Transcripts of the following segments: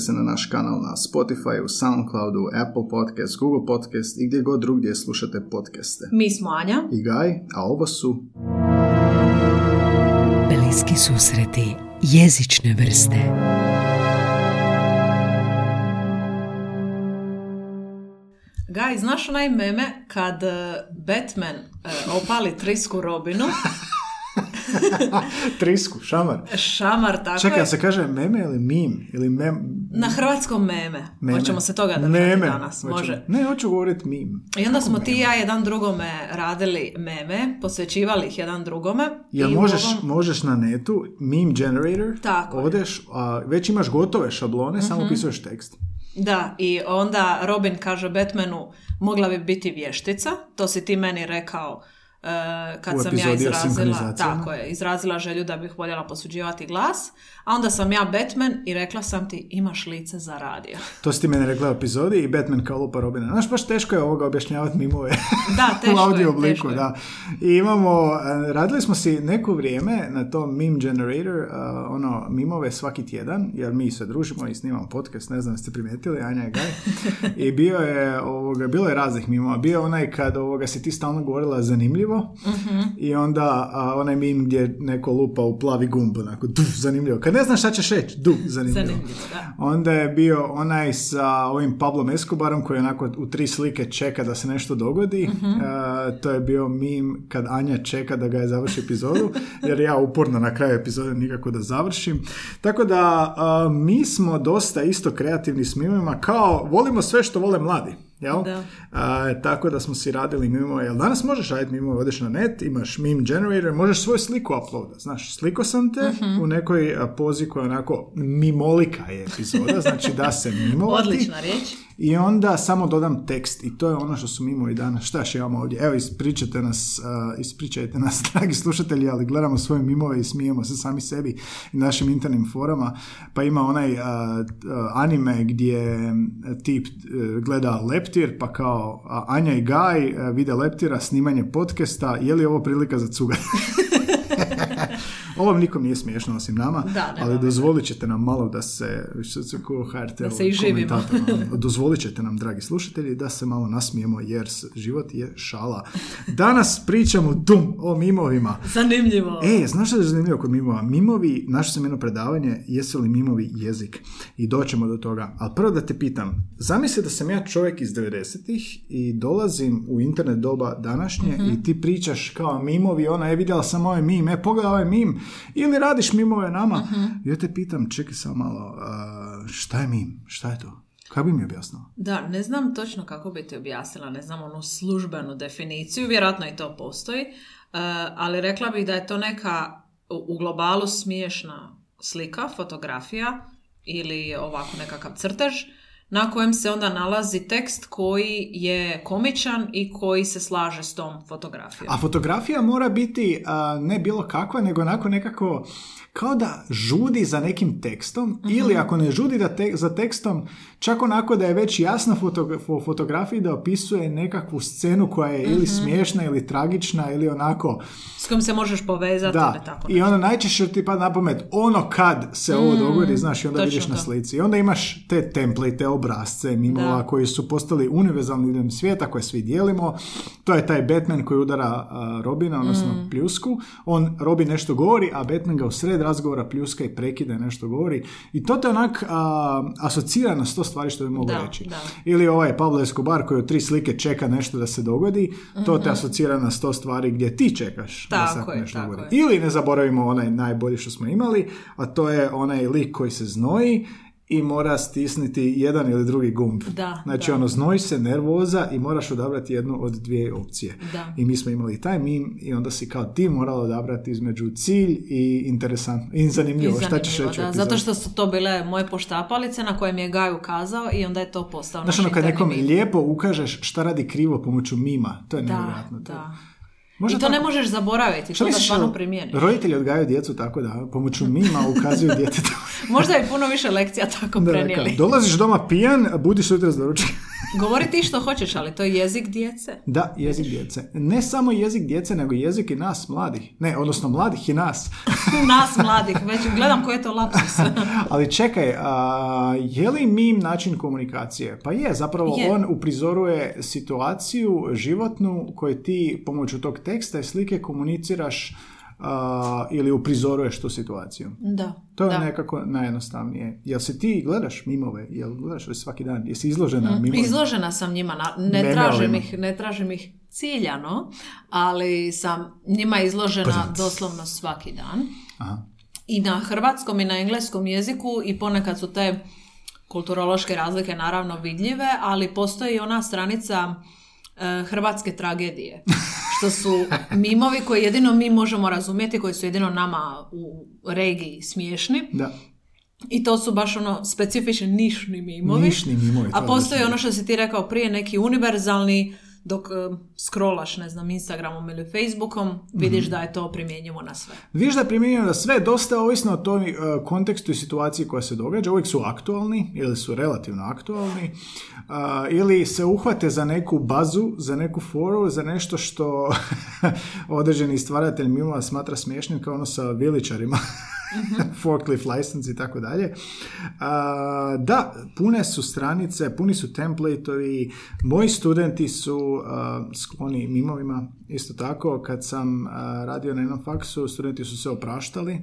pretplatite se na naš kanal na Spotify, Soundcloudu, Apple Podcast, Google Podcast i gdje god drugdje slušate podcaste. Mi smo Anja. I Gaj, a ovo su Bliski susreti jezične vrste. Gaj, znaš onaj meme kad e, Batman e, opali trisku Robinu, Trisku, šamar. šamar tako Čekaj, je, se kaže meme ili mim? Ili mem... na hrvatskom meme. meme. Hoćemo se toga držati Meme. danas, može. Ne, hoću govoriti mim. I onda smo Kako ti i meme? ja jedan drugome radili meme, posvećivali ih jedan drugome. Jel možeš, ovom- možeš na netu, meme generator, Tako. Mhm. odeš, a već imaš gotove šablone, samo pisuješ tekst. Da, i onda Robin kaže Batmanu, mogla bi biti vještica, to si ti meni rekao kad U sam ja izrazila, tako je, izrazila želju da bih voljela posuđivati glas, a onda sam ja Batman i rekla sam ti imaš lice za radio. To si ti meni rekla u epizodi i Batman kao lupa Robina. Znaš, baš teško je ovoga objašnjavati mimove Da, teško u audio je, obliku, teško da. I imamo, e, radili smo si neko vrijeme na tom meme generator, e, ono, mimove svaki tjedan, jer mi se družimo i snimamo podcast, ne znam jeste primijetili, Anja je gaj. I bio je, ovoga, bilo je raznih mimova. Bio je onaj kad ovoga, si ti stalno govorila zanimljivo Mhm. i onda a, onaj mim gdje neko lupa u plavi gumb, onako, duf, zanimljivo. Kad ne znaš šta ćeš reći, duf, zanimljivo. Zanimljivo, da. Onda je bio onaj sa ovim Pablom Escobarom koji onako u tri slike čeka da se nešto dogodi. Mhm. E, to je bio mim kad Anja čeka da ga je završi epizodu, jer ja uporno na kraju epizode nikako da završim. Tako da a, mi smo dosta isto kreativni s mimima, kao volimo sve što vole mladi. Jel? Da. A, tako da smo si radili mimove. Jel danas možeš raditi mimove, odeš na net, imaš meme generator, možeš svoju sliku uploada. Znaš, sliko sam te Mhm. u nekoj pozi koja je onako mimolika je epizoda, znači da se mimovati. Odlična riječ. I onda samo dodam tekst i to je ono što su mimovi danas. Šta još imamo ovdje? Evo, ispričajte nas, a, ispričajte nas, dragi slušatelji, ali gledamo svoje mimove i smijemo se sami sebi i našim internim forama. Pa ima onaj a, a, anime gdje tip e, gleda leptir, pa kao a, Anja i Gaj vide leptira, snimanje podcasta, je li ovo prilika za cuga? Ovo nikom nije smiješno osim nama, Da, ali dozvolit ćete nam malo da se, što se ko HRT Da se komentator, dozvolit ćete nam, dragi slušatelji, da se malo nasmijemo jer život je šala. Danas pričamo dum o mimovima. Zanimljivo. E, znaš što je zanimljivo kod mimova? Mimovi, našao sam jedno predavanje, jesu li mimovi jezik? I doćemo do toga. Ali prvo da te pitam, zamisli da sam ja čovjek iz 90-ih i dolazim u internet doba današnje i ti pričaš kao mimovi, ona je vidjela sam ovaj mim, e pogledaj ovaj mim, ili radiš mimove nama. I ja te pitam, čekaj samo malo, šta je mim? Šta je to? Kako bi mi objasnila? Da, ne znam točno kako bi ti objasnila, ne znam onu službenu definiciju, vjerojatno i to postoji, e, ali rekla bih da je to neka u u globalu smiješna slika, fotografija ili ovako nekakav crtež na kojem se onda nalazi tekst koji je komičan i koji se slaže s tom fotografijom. A fotografija mora biti a, ne bilo kakva, nego onako nekako kao da žudi za nekim tekstom ili ako ne žudi da te- za tekstom, čak onako da je već jasna foto- po fotografiji da opisuje nekakvu scenu koja je ili smiješna ili tragična ili onako S kojim se možeš povezati ili da, tako i onda najčešće ti pada na pamet ono kad se ovo dogodi, znaš, i onda Mm, vidiš na slici. I onda imaš te template, te obrazce mimova Da. koji su postali univerzalni idem svijeta koje svi dijelimo. To je taj Batman koji udara a, Robina, odnosno Mm. pljusku. On, Robin nešto govori, a Batman ga u sred razgovora pljuska i prekida nešto govori. I to te onak a, asocira na sto stvari što bi mogu Da, reći. da. Ili ovaj Pablo Escobar koji u tri slike čeka nešto da se dogodi, to te asocira na sto stvari gdje ti čekaš da Mhm. Tako se je, nešto tako dogodi. je. Ili ne zaboravimo onaj najbolji što smo imali, a to je onaj lik koji se znoji i mora stisniti jedan ili drugi gumb. Da, znači da. ono znoji se, nervoza i moraš odabrati jednu od dvije opcije. Da. I mi smo imali taj mim i onda si kao ti morala odabrati između cilj i interesant i zanimljivo. I Šta ćeš zanimljivo, reći da, zato što su to bile moje poštapalice na kojem je Gaj ukazao i onda je to postao naš ono kad nekom mim. lijepo ukažeš šta radi krivo pomoću mima, to je Da, nevjerojatno. To je- da. Možda I to tako- ne možeš zaboraviti, Šta to da stvarno primijeniš. Roditelji odgajaju djecu tako da pomoću mima ukazuju djetetu. Možda je puno više lekcija tako Da, prenijeli. dolaziš doma pijan, budi sutra s doručka. Govori ti što hoćeš, ali to je jezik djece. Da, jezik djece. Ne samo jezik djece, nego jezik i nas, mladih. Ne, odnosno mladih i nas. Nas mladih, već gledam koji je to lapsus. Ali čekaj, a, je li mim način komunikacije? Pa je, zapravo Je. on uprizoruje situaciju životnu koju ti pomoću tog teksta i slike komuniciraš a, ili uprizoruješ tu situaciju. Da, To je da. nekako najjednostavnije. Jel se ti gledaš mimove? Jel gledaš li svaki dan? Jesi izložena? Mm, Izložena sam njima, na- ne, tražim ih, ne tražim ih ciljano, ali sam njima izložena doslovno svaki dan. Aha. I na hrvatskom i na engleskom jeziku i ponekad su te kulturološke razlike naravno vidljive, ali postoji ona stranica e, hrvatske tragedije. Što su mimovi koje jedino mi možemo razumjeti, koji su jedino nama u regiji smiješni. Da. I to su baš ono specifični nišni mimovi. Nišni mimovi, A postoji ono što si ti rekao prije, neki univerzalni, dok e, scrollaš, ne znam, Instagramom ili Facebookom, vidiš Mhm. da je to primjenjivo na sve. Vidiš da je primjenjeno da sve dosta ovisno o toj e, kontekstu i situaciji koja se događa. Uvijek su aktualni ili su relativno aktualni. A, ili se uhvate za neku bazu, za neku foru, za nešto što određeni stvaratelj mimova smatra smiješnim kao ono sa viličarima. forklift license i tako dalje. Da, pune su stranice, puni su templatovi, moji studenti su a, skloni mimovima, isto tako kad sam a, radio na jednom faksu, studenti su se opraštali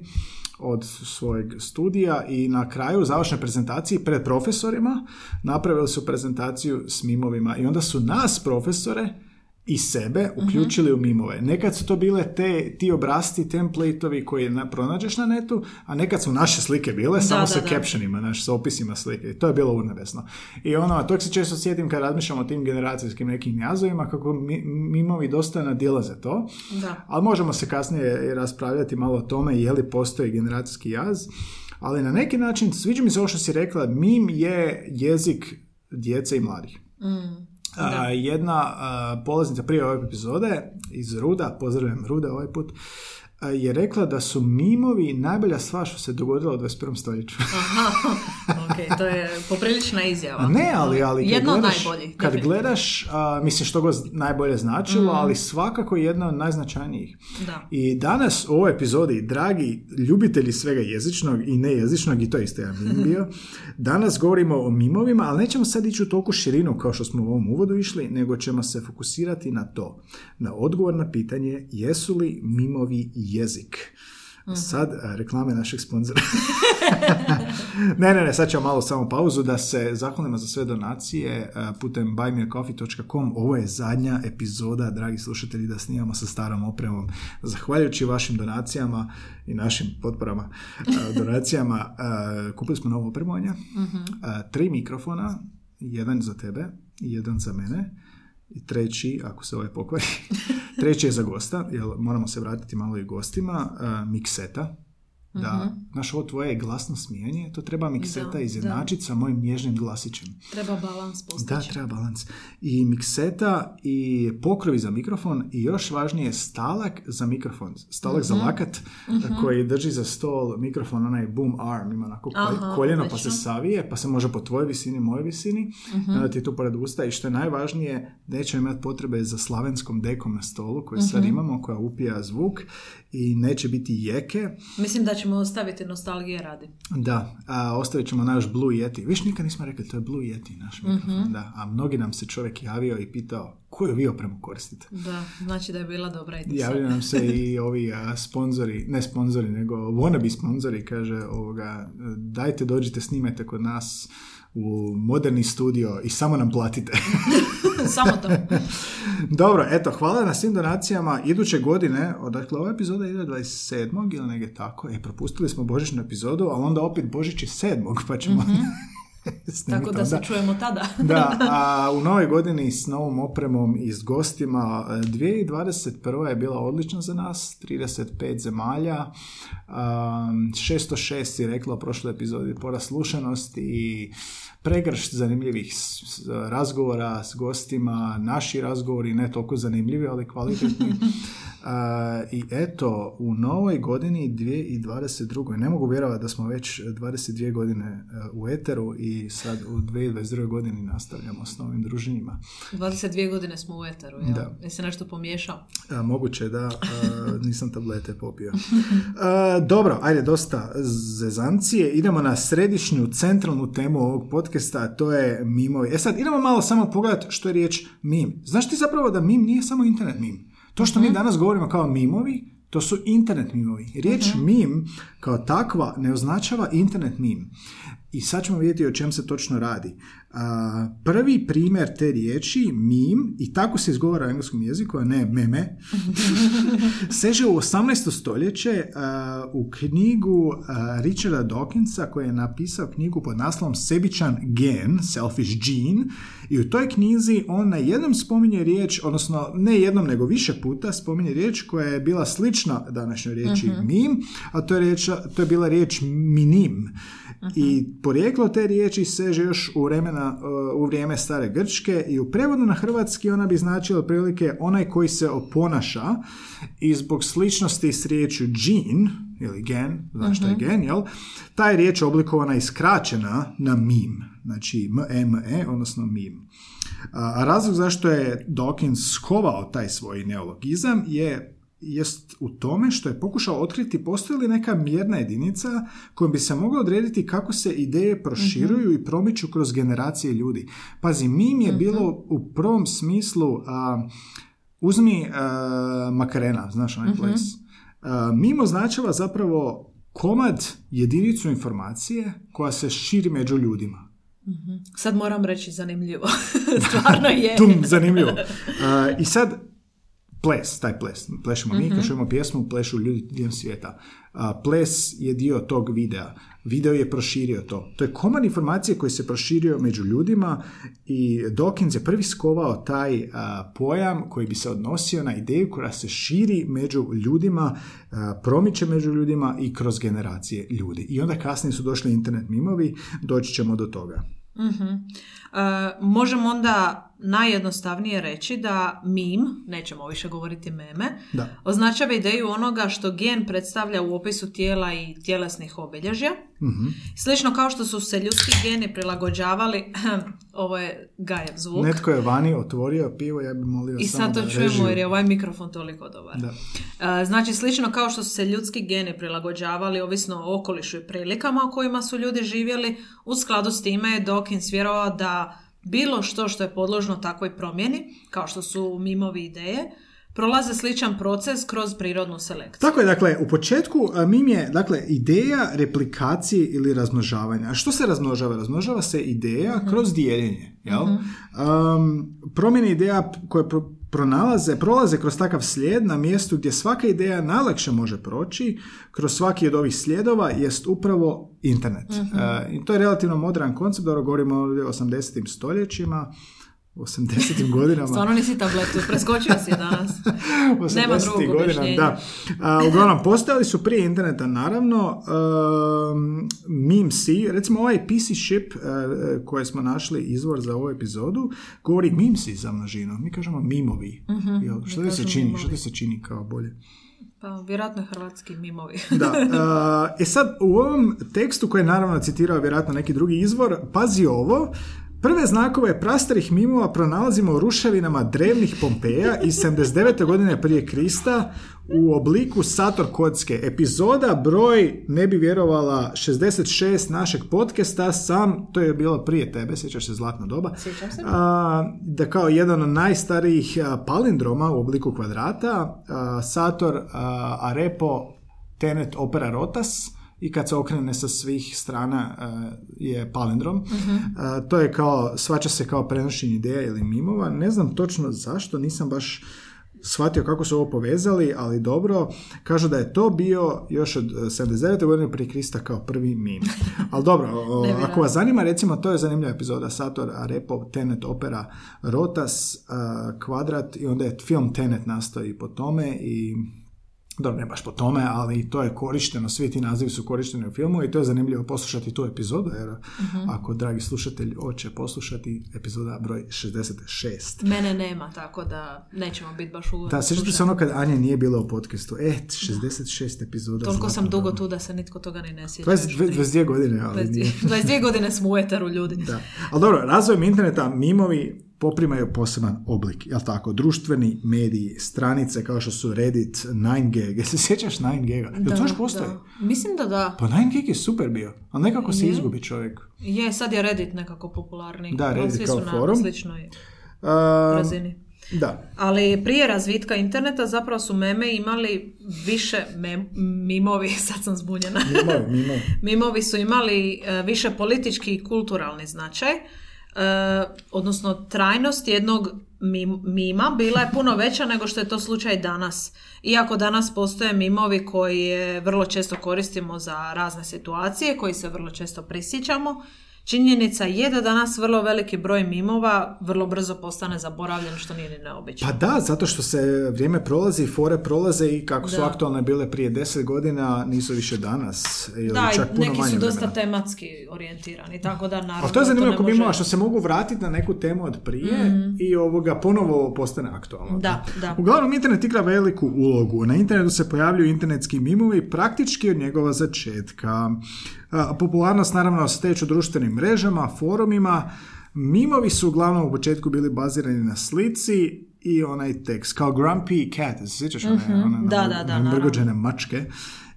od svojeg studija i na kraju završne prezentacije pred profesorima napravili su prezentaciju s mimovima i onda su nas profesore i sebe uključili u mimove. Nekad su to bile te, ti obrasti, templatovi koje na, pronađeš na netu, a nekad su naše slike bile samo da, sa da. captionima, naš, sa opisima slike. I to je bilo urnebesno. I ono, tog se često sjetim kad razmišljam o tim generacijskim nekim jazovima, kako mi, mimovi dosta nadilaze to. Da. Ali možemo se kasnije raspravljati malo o tome je li postoji generacijski jaz. Ali na neki način, sviđa mi se ovo što si rekla, mim je jezik djece i mladih. Mm. A, jedna polaznica prije ove epizode iz Ruda, pozdravljam Ruda ovaj put, je rekla da su mimovi najbolja stvar što se dogodila u 21. stoljeću. Aha, ok, to je poprilična izjava. Ne, ali, ali kad Jedno od gledaš, najboljih. kad gledaš, a, mislim što god najbolje značilo, ali svakako jedna od najznačajnijih. Da. I danas u ovoj epizodi, dragi ljubitelji svega jezičnog i nejezičnog, i to isto jedan mim bio, danas govorimo o mimovima, ali nećemo sad ići u toliko širinu kao što smo u ovom uvodu išli, nego ćemo se fokusirati na to, na odgovor na pitanje jesu li mimovi jezik. Sad a, reklame našeg sponzora. ne, ne, ne, sad ćemo malo samo pauzu da se zahvalimo za sve donacije a, putem buymeacoffee.com. Ovo je zadnja epizoda, dragi slušatelji, da snimamo sa starom opremom. Zahvaljujući vašim donacijama i našim potporama, a, donacijama, kupili smo novo opremanje, a, tri mikrofona, jedan za tebe i jedan za mene. I treći, ako se ovaj pokvari, treći je za gosta, jer moramo se vratiti malo i gostima, a, mikseta. Da, znaš, ovo tvoje glasno smijanje, to treba mikseta Da, izjednačiti sa mojim nježnim glasićem. Treba balans Da, postići. treba balans. I mikseta i pokrovi za mikrofon i još važnije stalak za mikrofon. Stalak za lakat koji drži za stol mikrofon, onaj boom arm, ima onako Aha, koljeno pa se savije, pa se može po tvojoj visini, mojoj visini. I onda ti je tu pored usta i što je najvažnije, nećemo imati potrebe za slavenskom dekom na stolu koju sad imamo, koja upija zvuk i neće biti jeke. Mislim da ćemo ostaviti nostalgije radi. Da, a ostavit ćemo naš Blue Yeti. Viš, nikad nismo rekli, to je Blue Yeti, naš mikrofon, da. A mnogi nam se čovjek javio i pitao, koju vi opremu koristite? Da, znači da je bila dobra ideja. Javljaju nam se i ovi a, sponzori, ne sponzori, nego wannabe sponzori, kaže, ovoga, dajte dođite, snimajte kod nas u moderni studio i samo nam platite. Samo to. Dobro, eto, hvala na svim donacijama. Iduće godine, dakle, ova epizoda ide 27. ili negdje tako. E, propustili smo božićnu epizodu, ali onda opet Božić je 7. pa ćemo snimiti Tako da se čujemo tada. Da, a u novoj godini s novom opremom i s gostima, e, 2021. je bila odlična za nas, 35 zemalja, um, 606 si rekla u prošloj epizodi porast slušanosti i pregršt zanimljivih razgovora s gostima, naši razgovori ne toliko zanimljivi, ali kvalitetni. A, I eto, u novoj godini 2022. Ne mogu vjerovati da smo već 22 godine e, u Eteru i sad u 2022. godini nastavljamo s novim druženjima. 22 godine smo u Eteru, jel? Da. Jesi nešto pomiješao? A, moguće da, a, nisam tablete popio. A, dobro, ajde, dosta zezancije. Idemo na središnju, centralnu temu ovog podcasta, a to je mimovi. E sad, idemo malo samo pogledati što je riječ mim. Znaš ti zapravo da mim nije samo internet mim? To što mi danas govorimo kao mimovi, to su internet mimovi. Riječ mim kao takva ne označava internet mim. I sad ćemo vidjeti o čem se točno radi. Prvi primjer te riječi, mim, i tako se izgovara u engleskom jeziku, a ne meme, seže u 18. stoljeće u knjigu Richarda Dawkinsa koji je napisao knjigu pod naslovom Sebičan gen, Selfish gene, i u toj knjizi on na jednom spominje riječ, odnosno ne jednom nego više puta spominje riječ koja je bila slična današnjoj riječi mim, a to je, riječ, to je bila riječ minim. I porijeklo te riječi seže još u, vremena, u vrijeme stare Grčke i u prevodu na hrvatski ona bi značila otprilike onaj koji se oponaša i zbog sličnosti s riječju gene ili gen, znaš što je gen, jel? Ta je riječ oblikovana i skraćena na mim, znači M-E-M-E, odnosno mim. A razlog zašto je Dawkins skovao taj svoj neologizam je jest u tome što je pokušao otkriti postoji li neka mjerna jedinica kojom bi se moglo odrediti kako se ideje proširuju i promiču kroz generacije ljudi. Pazi, mim je bilo u prvom smislu a, uzmi a, makarena, znaš onaj ples. A, mim označava zapravo komad jedinicu informacije koja se širi među ljudima. Sad moram reći zanimljivo. Stvarno je. Tum, zanimljivo. I sad, ples, taj ples. Plešemo mi, kad čujemo pjesmu, plešu ljudi diljem svijeta. Ples je dio tog videa. Video je proširio to. To je komad informacije koji se proširio među ljudima i Dawkins je prvi skovao taj pojam koji bi se odnosio na ideju koja se širi među ljudima, promiče među ljudima i kroz generacije ljudi. I onda kasnije su došli internet mimovi, doći ćemo do toga. E, možemo onda najjednostavnije reći da mim, nećemo više govoriti meme, Da. označava ideju onoga što gen predstavlja u opisu tijela i tjelesnih obilježja. Mhm. Slično kao što su se ljudski geni prilagođavali, ovo je gajev zvuk, Netko je vani otvorio pivo, ja bih molio i samo sad to da čujemo jer je ovaj mikrofon toliko dobar. Da. E, Znači, slično kao što su se ljudski geni prilagođavali ovisno o okolišu i prilikama u kojima su ljudi živjeli, u skladu s time je Dawkins vjerovao da bilo što što je podložno takvoj promjeni, kao što su mimovi ideje, prolaze sličan proces kroz prirodnu selekciju. Tako je, dakle, u početku a, mim je, dakle, ideja replikacije ili razmnožavanja. A što se razmnožava? Razmnožava se ideja kroz dijeljenje, jel? Um, promjene ideja koje pro- pronalaze, prolaze kroz takav slijed na mjestu gdje svaka ideja najlakše može proći, kroz svaki od ovih slijedova jest upravo internet. Uh, I to je relativno modern koncept, dobro govorimo o 80. stoljećima, 80. godinama. Stvarno nisi tabletu, preskočio si danas. Nema 80-ih drugog godina, da. A, uglavnom, postojali su prije interneta, naravno, um, memesi, recimo ovaj PC ship uh, koje smo našli izvor za ovu epizodu, govori memesi za množinu. Mi kažemo mimovi. Jel? Što ti se čini? mimovi. Što ti se čini kao bolje? Pa, vjerojatno je hrvatski mimovi. Da. uh, e sad, u ovom tekstu koji je naravno citirao vjerojatno neki drugi izvor, pazi ovo, Prve znakove prastarih mimova pronalazimo u ruševinama drevnih Pompeja iz 79. godine prije Krista u obliku Sator kocke. Epizoda broj, ne bi vjerovala, 66 našeg podcasta, sam, to je bilo prije tebe, sjećaš se zlatna doba, Sjećam se. a, da kao jedan od najstarijih palindroma u obliku kvadrata, a, Sator, a, Arepo, Tenet, Opera, Rotas, i kad se okrene sa svih strana a, je palindrom. A, to je kao, svača se kao prenošenje ideja ili mimova. Ne znam točno zašto, nisam baš shvatio kako su ovo povezali, ali dobro, kažu da je to bio još od e, 79. godine prije Krista kao prvi mim. Ali dobro, ako vas zanima, recimo, to je zanimljiva epizoda Sator, Arepo, Tenet, Opera, Rotas, Kvadrat i onda je film Tenet nastoji po tome i dobro, ne baš po tome, ali to je korišteno, svi ti nazivi su korišteni u filmu i to je zanimljivo poslušati tu epizodu, jer ako dragi slušatelj hoće poslušati epizoda broj 66. Mene nema, tako da nećemo biti baš u... Da, sjećate se ono kad Anja nije bila u podcastu. E, 66 epizoda. Toliko sam dugo tu da se nitko toga ni ne sjeća. 20 22 godine, ali nije. 22, 22 godine smo u eteru ljudi. Da. Ali dobro, razvojem interneta mimovi poprimaju poseban oblik, jel tako? Društveni mediji, stranice kao što su Reddit, 9gag. Jel se sjećaš 9gaga? Jel to još postoji? da. Mislim da da. Pa 9gag je super bio, ali nekako se izgubi čovjek. Je, sad je Reddit nekako popularni. Da, Reddit Svi kao su na forum. sličnoj A, razini. da. Ali prije razvitka interneta zapravo su meme imali više mem- mimovi, sad sam zbunjena. Mimovi, mimovi. Mimovi su imali e, više politički i kulturalni značaj, odnosno trajnost jednog mim- mima bila je puno veća nego što je to slučaj danas. Iako danas postoje mimovi koje vrlo često koristimo za razne situacije, koji se vrlo često prisjećamo, činjenica je da danas vrlo veliki broj mimova vrlo brzo postane zaboravljen, što nije ni neobično. Pa da, zato što se vrijeme prolazi, fore prolaze i kako su Da. aktualne bile prije 10 godina, nisu više danas. Ili Da, čak i puno neki manje su dosta vremena. tematski orijentirani, tako da naravno... Ali to je zanimljivo ako može- mimova što se mogu vratiti na neku temu od prije i ovoga ponovo postane aktualno. Da, da. Uglavnom, internet igra veliku ulogu. Na internetu se pojavljuju internetski mimovi praktički od njegova začetka. A, Popularnost naravno steču društvenim mrežama, forumima. Mimovi su uglavnom u početku bili bazirani na slici i onaj tekst, kao Grumpy Cat, se sjećaš one, one, Mhm. Da, da, da, one mrgođene mačke?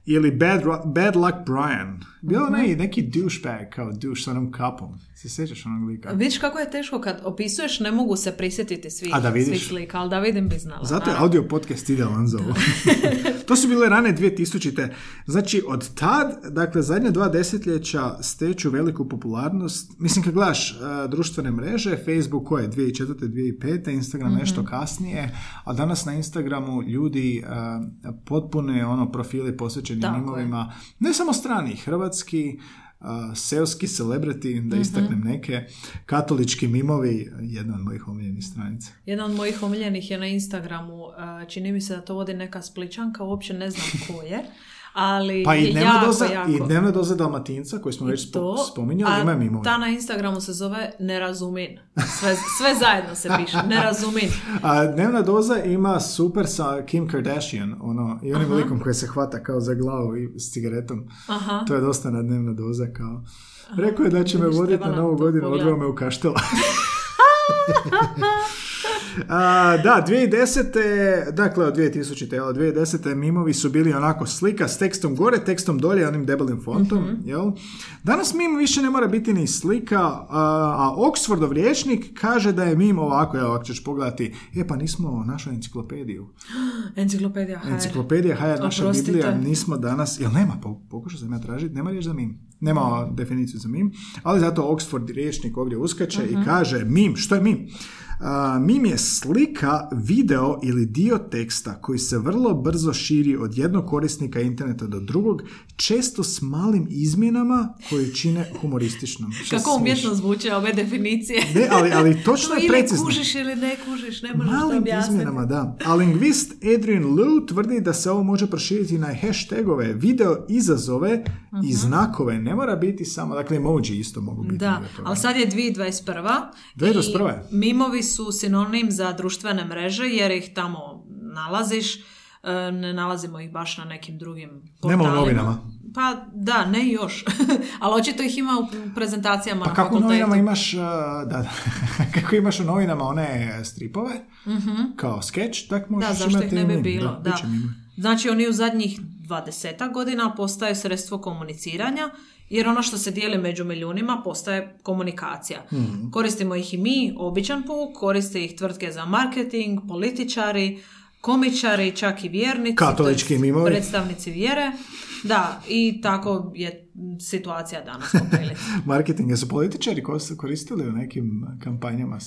Ili Bad, Bad Luck Brian. Bio Mhm. onaj neki douchebag kao douche s onom kapom. Se sjećaš onog lika? Vidiš kako je teško kad opisuješ, ne mogu se prisjetiti svih, A da vidiš? svih slika, ali da vidim bi znala. Zato je audio podcast idealan za ovo. to su bile rane 2000-te. Znači, od tad, dakle, zadnja dva desetljeća steću veliku popularnost. Mislim, kad gledaš uh, društvene mreže, Facebook koje je 2004. 2005. Instagram Mhm. nešto kasnije, a danas na Instagramu ljudi uh, potpune ono profili posvećeni mimovima, ne samo strani, hrvatski, uh, seoski celebrity, da Mhm. istaknem neke, katolički mimovi, jedna od mojih omiljenih stranica. Jedna od mojih omiljenih je na Instagramu, uh, čini mi se da to vodi neka spličanka, uopće ne znam ko je, ali Pa i dnevna jako, doza, jako. i dnevna doza Dalmatinca, koju smo već spo- to, spominjali, ima mimove. ta na Instagramu se zove Nerazumin. Sve, sve zajedno se piše, Nerazumin. A dnevna doza ima super sa Kim Kardashian, ono, i onim likom koji se hvata kao za glavu i s cigaretom. Aha. To je dosta na dnevna doza, kao... Rekao je da će me vidiš, voditi na novu godinu, odveo me u kaštela. A, da, 2010. Dakle, od 2000. Jel, 2010. mimovi su bili onako slika s tekstom gore, tekstom dolje, onim debelim fontom. Mhm. Jel? Danas mim više ne mora biti ni slika, a, a Oxfordov rječnik kaže da je mim ovako, evo, ako ćeš pogledati, e pa nismo našli enciklopediju. Enciklopedija HR. Enciklopedija HR, naša Oprostite. Biblija, nismo danas, jel nema, po, pokušao sam ja tražiti, nema riječ za mim. Nema definiciju za mim, ali zato Oxford rječnik ovdje uskače Mhm. i kaže mim, što je mim? Mim je slika, video ili dio teksta koji se vrlo brzo širi od jednog korisnika interneta do drugog, često s malim izmjenama koje čine humorističnom. Šta Kako umjetno zvuče ove definicije. Ne, ali, ali točno To je ili precizno. kužiš ili ne kužiš, ne možeš Malim izmjenama, da. A lingvist Adrian Liu tvrdi da se ovo može proširiti na hashtagove, video izazove i znakove. Ne mora biti samo, dakle emoji isto mogu biti. Da, ali sad je 2021. 2021. I mimovi su sinonim za društvene mreže jer ih tamo nalaziš. E, Ne nalazimo ih baš na nekim drugim portalima. Nema u novinama. Pa da, ne još. ali očito ih ima u prezentacijama Pa na kako u novinama imaš, uh, da, da, kako imaš u novinama one stripove, kao sketch, tak možeš Mhm. Da, zašto ih imati ne bi bilo? Da, Da. Znači oni u zadnjih 20 godina postaju sredstvo komuniciranja jer ono što se dijeli među milijunima postaje komunikacija. Mhm. Koristimo ih i mi, običan puk, koriste ih tvrtke za marketing, političari, komičari, čak i vjernici. Katolički mimovi. Predstavnici vjere. Da, i tako je situacija danas. Marketing, jesu političari koji su koristili u nekim kampanjama?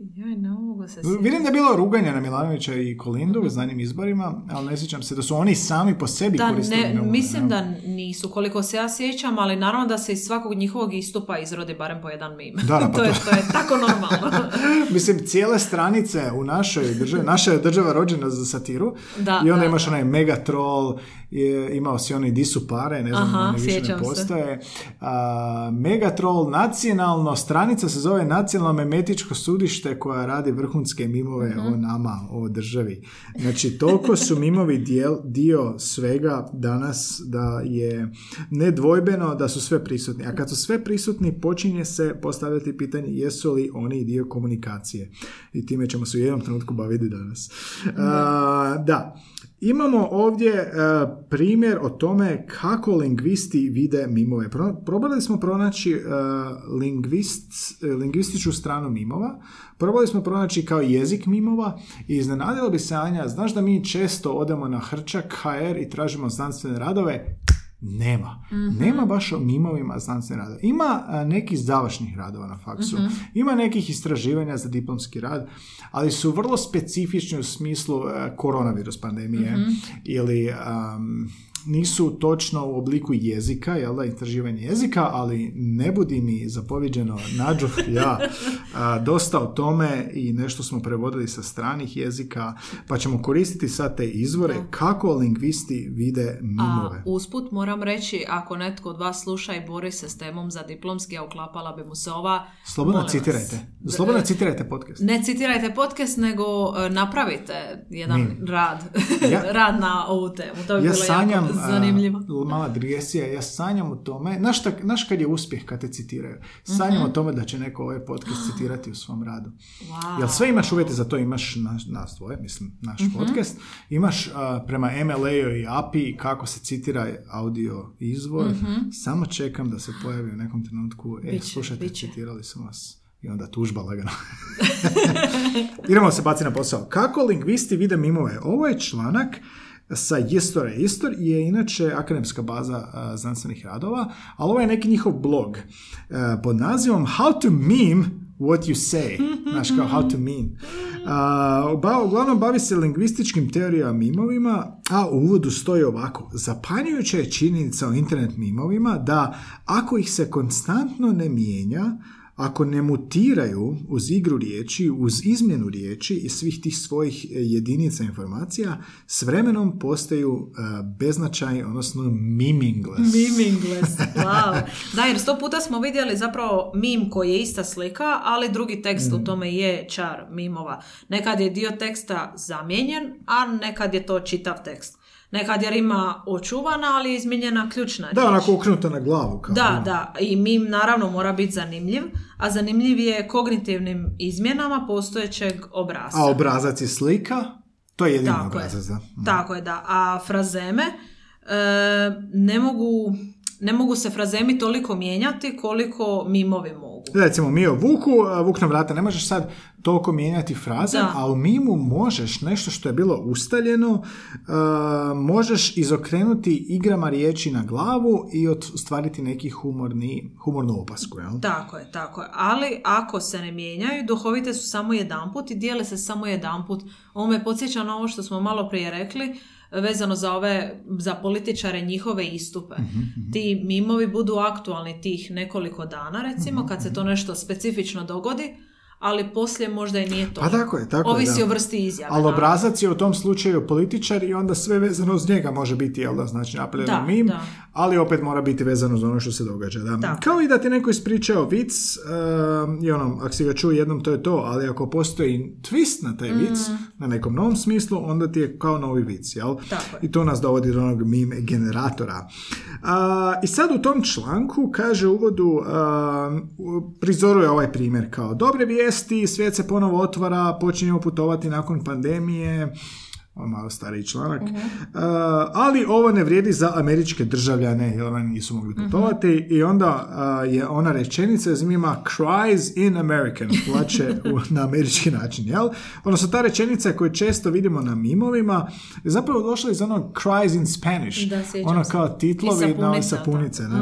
Joj, ne mogu se Vidim da je bilo ruganja na Milanovića i Kolindu u zadnjim izborima, ali ne sjećam se da su oni sami po sebi Da, koristili. ne, mislim ne? da nisu, koliko se ja sjećam, ali naravno da se iz svakog njihovog istupa izrodi barem po jedan mim. Da, da, pa to, je, to- je tako normalno. Mislim, cijele stranice u našoj državi, naša je država rođena za satiru Da, i onda da, imaš da. onaj Megatroll, je, imao si oni di su pare, ne znam, Aha, više ne postoje. A, Megatroll, nacionalno, stranica se zove Nacionalno memetičko sudište koja radi vrhunske mimove Mhm. o nama, o državi. Znači, toliko su mimovi dijel, dio svega danas da je nedvojbeno da su sve prisutni. A kad su sve prisutni, počinje se postavljati pitanje jesu li oni dio komunikacije. I time ćemo se u jednom trenutku baviti danas. A, da. Imamo ovdje e, primjer o tome kako lingvisti vide mimove. Pro- probali smo pronaći e, lingvist, lingvističku stranu mimova, probali smo pronaći kao jezik mimova i iznenadilo bi se Anja, znaš da mi često odemo na Hrčak HR i tražimo znanstvene radove? Nema. Nema baš o mimovima znanstvene radove. Ima a, nekih završnih radova na faksu. Ima nekih istraživanja za diplomski rad, ali su vrlo specifični u smislu e, koronavirus pandemije ili am, nisu točno u obliku jezika, jel da, istraživanje jezika, ali ne budi mi zapovjeđeno nađu ja a, dosta o tome i nešto smo prevodili sa stranih jezika, pa ćemo koristiti sad te izvore kako lingvisti vide A mimove. usput moram reći, ako netko od vas sluša i bori se s temom za diplomski, a uklapala bi mu se ova... Slobodno citirajte. Slobodno citirajte podcast. Ne citirajte podcast, nego e, napravite jedan Mim. rad, Ja- rad na ovu temu. To bi Ja bilo sanjam, zanimljivo. a, mala digresija, ja sanjam o tome, znaš, tak, znaš kad je uspjeh kad te citiraju? Sanjam o tome da će neko ovaj podcast citirati u svom radu. Wow. Jel sve imaš uvjete za to, imaš naš, nas dvoje, mislim, naš Mhm. podcast, imaš a, prema MLA-u i API kako se citira audio izvor, samo čekam da se pojavi u nekom trenutku, e. Biće, slušajte, biće. citirali su vas. I onda tužba lagano. Idemo se baciti na posao. Kako lingvisti vide mimove? Ovo je članak sa Jistore. Jistor je inače akademska baza a, znanstvenih radova, ali ovo je neki njihov blog e, pod nazivom How to meme what you say. Znaš kao how to mean. A, ba- uglavnom bavi se lingvističkim teorijama mimovima, a u uvodu stoji ovako. Zapanjujuća je činjenica o internet mimovima da ako ih se konstantno ne mijenja, ako ne mutiraju uz igru riječi, uz izmjenu riječi i svih tih svojih e, jedinica informacija, s vremenom postaju e, beznačajni, odnosno meaningless. Meaningless, wow. Da, jer sto puta smo vidjeli zapravo mim koji je ista slika, ali drugi tekst Mm. u tome je čar mimova. Nekad je dio teksta zamijenjen, a nekad je to čitav tekst. Nekad je rima očuvana, ali je izmijenjena ključna Da, riječ. onako uknuto na glavu. Kao, Da, da. I mim naravno mora biti zanimljiv, a zanimljiv je kognitivnim izmjenama postojećeg obrasca. A obrazac je slika, to je jedini Tako je. obrazac, da. Tako je, da. A frazeme e, ne mogu ne mogu se frazemi toliko mijenjati koliko mimovi mogu. Recimo, mi o Vuku, Vuk na vrata, ne možeš sad toliko mijenjati fraze, Da. a u mimu možeš nešto što je bilo ustaljeno, a, možeš izokrenuti igrama riječi na glavu i ostvariti neki humorni, humornu opasku, jel? Tako je, tako je. Ali ako se ne mijenjaju, duhovite su samo jedanput i dijele se samo jedanput. Ovo me podsjeća na ovo što smo malo prije rekli, vezano za ove, za političare njihove istupe. Ti mimovi budu aktualni tih nekoliko dana, recimo, kad se to nešto specifično dogodi, ali poslije možda i nije to. Pa tako je, tako je, Ovisi da. o vrsti izjave. Ali obrazac je u tom slučaju političar i onda sve vezano uz njega može biti, jel da, znači napravljeno Da, mim, da. ali opet mora biti vezano uz ono što se događa. Da. Tako. Kao i da ti neko ispričao vic, um, i ono, ako si ga čuo jednom, to je to, ali ako postoji twist na taj vic, na nekom novom smislu, onda ti je kao novi vic, jel? Mm. Tako je. I to nas dovodi do onog meme generatora. A, I sad u tom članku kaže uvodu, a, u- prizoruje ovaj primjer kao dobre vijesti, svijet se ponovo otvara, počinjemo putovati nakon pandemije, malo stariji članak, A, ali ovo ne vrijedi za američke državljane jer oni nisu mogli putovati. I onda a, je ona rečenica iz mima cries in American, plaće u- na američki način, jel? Odnosno ta rečenica koju često vidimo na mimovima. Je zapravo došla iz onog cries in Spanish, Da, ono kao titlovi na sapunice. Da.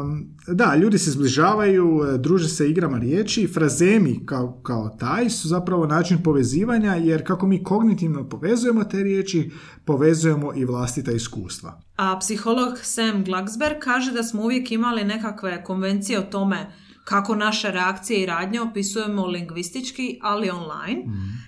Um, da, ljudi se zbližavaju, e, druže se igrama riječi, frazemi kao, kao taj su zapravo način povezivanja, jer kako mi kognitivno povezujemo te riječi, povezujemo i vlastita iskustva. A psiholog Sam Glucksberg kaže da smo uvijek imali nekakve konvencije o tome kako naše reakcije i radnje opisujemo lingvistički, ali online.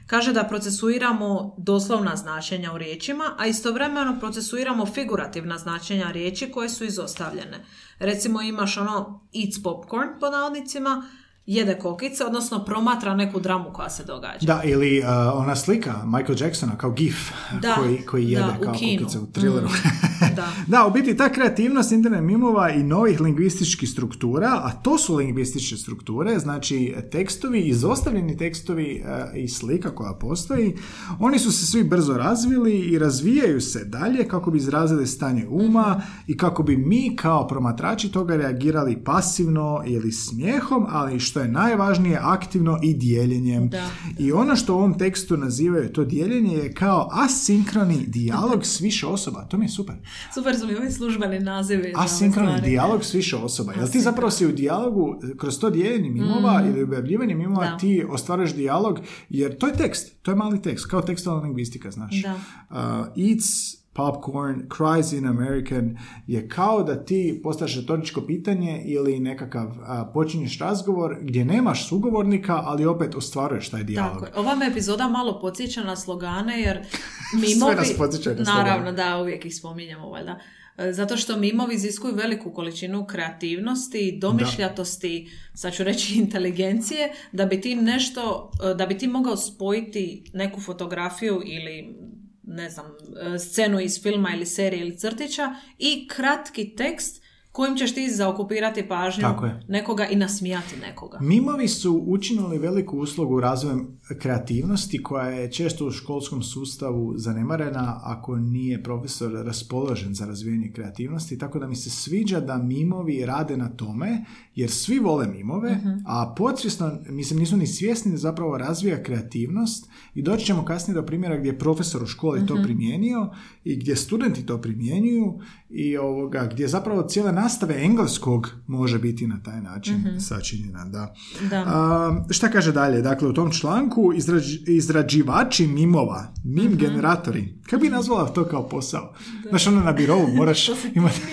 Kaže da procesuiramo doslovna značenja u riječima, a istovremeno procesuiramo figurativna značenja riječi koje su izostavljene. Recimo imaš ono eats popcorn po navodnicima, jede kokice, odnosno promatra neku dramu koja se događa. Da, ili uh, ona slika Michael Jacksona kao gif Da, koji, koji jede da, u kao kinu. kukice u thrilleru. Mm, da. Da, u biti ta kreativnost internet mimova i novih lingvističkih struktura, a to su lingvističke strukture, znači tekstovi, izostavljeni tekstovi e, i slika koja postoji, oni su se svi brzo razvili i razvijaju se dalje kako bi izrazili stanje uma i kako bi mi kao promatrači toga reagirali pasivno ili smijehom, ali što je najvažnije aktivno i dijeljenjem. Da. I ono što u ovom tekstu nazivaju to dijeljenje je kao asinkroni dijalog s više osoba. To mi je super. Super su mi ovi službeni nazivi. za ove Asinkroni dijalog s više osoba. Jel ti zapravo si u dijalogu, kroz to dijeljenje mimova ili objavljivanje mimova, Mm. Da. ti ostvaruješ dijalog, jer to je tekst, to je mali tekst, kao tekstualna lingvistika, znaš. Da. Uh, eats popcorn, cries in American je kao da ti postaviš retoričko pitanje ili nekakav a, počinješ razgovor gdje nemaš sugovornika, ali opet ostvaruješ taj dijalog. Tako. Ova me epizoda malo podsjeća na slogane, jer mimovi... nas podsjeća na. Naravno, da, uvijek ih spominjemo, valjda. E, Zato što mimovi iziskuju veliku količinu kreativnosti, domišljatosti, sad ću reći inteligencije, da bi ti nešto, e, da bi ti mogao spojiti neku fotografiju ili ne znam, e, scenu iz filma ili serije ili crtića i kratki tekst kojim ćeš ti zaokupirati pažnju Tako je. nekoga i nasmijati nekoga. Mimovi su učinili veliku uslugu razvojem kreativnosti koja je često u školskom sustavu zanemarena ako nije profesor raspoložen za razvijanje kreativnosti, tako da mi se sviđa da mimovi rade na tome, jer svi vole mimove, a podsvjesno, mislim, nisu ni svjesni da zapravo razvija kreativnost i doći ćemo kasnije do primjera gdje je profesor u školi to primijenio i gdje studenti to primjenjuju i ovoga, gdje zapravo cijela nastave engleskog može biti na taj način sačinjena. Da. Da. A, šta kaže dalje? Dakle, u tom članku izrađ- izrađivači mimova, mim generatori. Kako bi nazvala to kao posao? Znaš, ono na birovu moraš imati...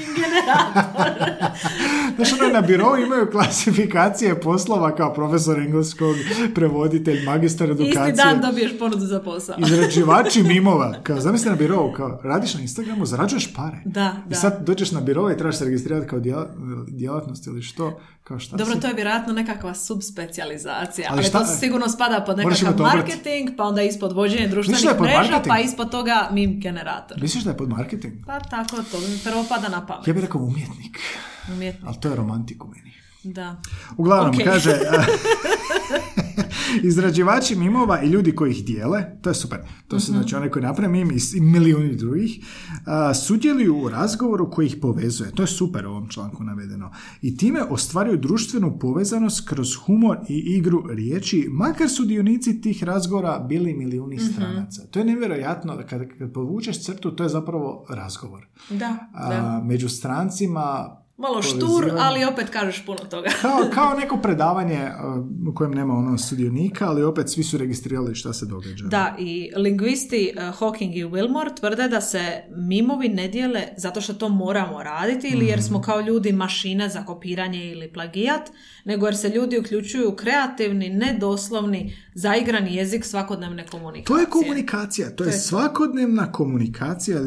Znaš, ono na birovu imaju klasifikacije poslova kao profesor engleskog, prevoditelj, magistar edukacije. Isti dan dobiješ ponudu za posao. Izrađivači mimova. Kao, zamisli na birovu, kao, radiš na Instagramu, zarađuješ pare. Da, I sad dođeš na biro i trebaš se registrirati kao djela- djelatnost ili što, kao šta Dobro, si? to je vjerojatno nekakva subspecijalizacija, Ali ali, šta- to sigurno spada pod nekakav marketing, pa onda ispod vođenje društvenih mreža, marketing? pa ispod toga mim generator. Misliš da je pod marketing? Pa tako, to mi prvo pada na pamet. Ja bih rekao umjetnik, Umjetnik, ali to je romantik u meni. da. Uglavnom, Ok. kaže... Izrađivači mimova i ljudi koji ih dijele, to je super. To su znači oni koji naprave mim i milijuni drugih, a, sudjeluju u razgovoru koji ih povezuje. To je super u ovom članku navedeno. I time ostvaruju društvenu povezanost kroz humor i igru riječi, makar su dionici tih razgovora bili milijuni stranaca. To je nevjerojatno da kad, kad povučeš crtu, to je zapravo razgovor. Da, A, da. među strancima Malo štur, ali opet kažeš puno toga. kao, kao neko predavanje uh, u kojem nema ono sudionika, ali opet svi su registrirali šta se događa. Da, i lingvisti uh, Hawking i Wilmore tvrde da se mimovi ne dijele zato što to moramo raditi ili jer Mhm. smo kao ljudi mašine za kopiranje ili plagijat, nego jer se ljudi uključuju u kreativni, nedoslovni, zaigrani jezik svakodnevne komunikacije. To je komunikacija, to je svakodnevna komunikacija.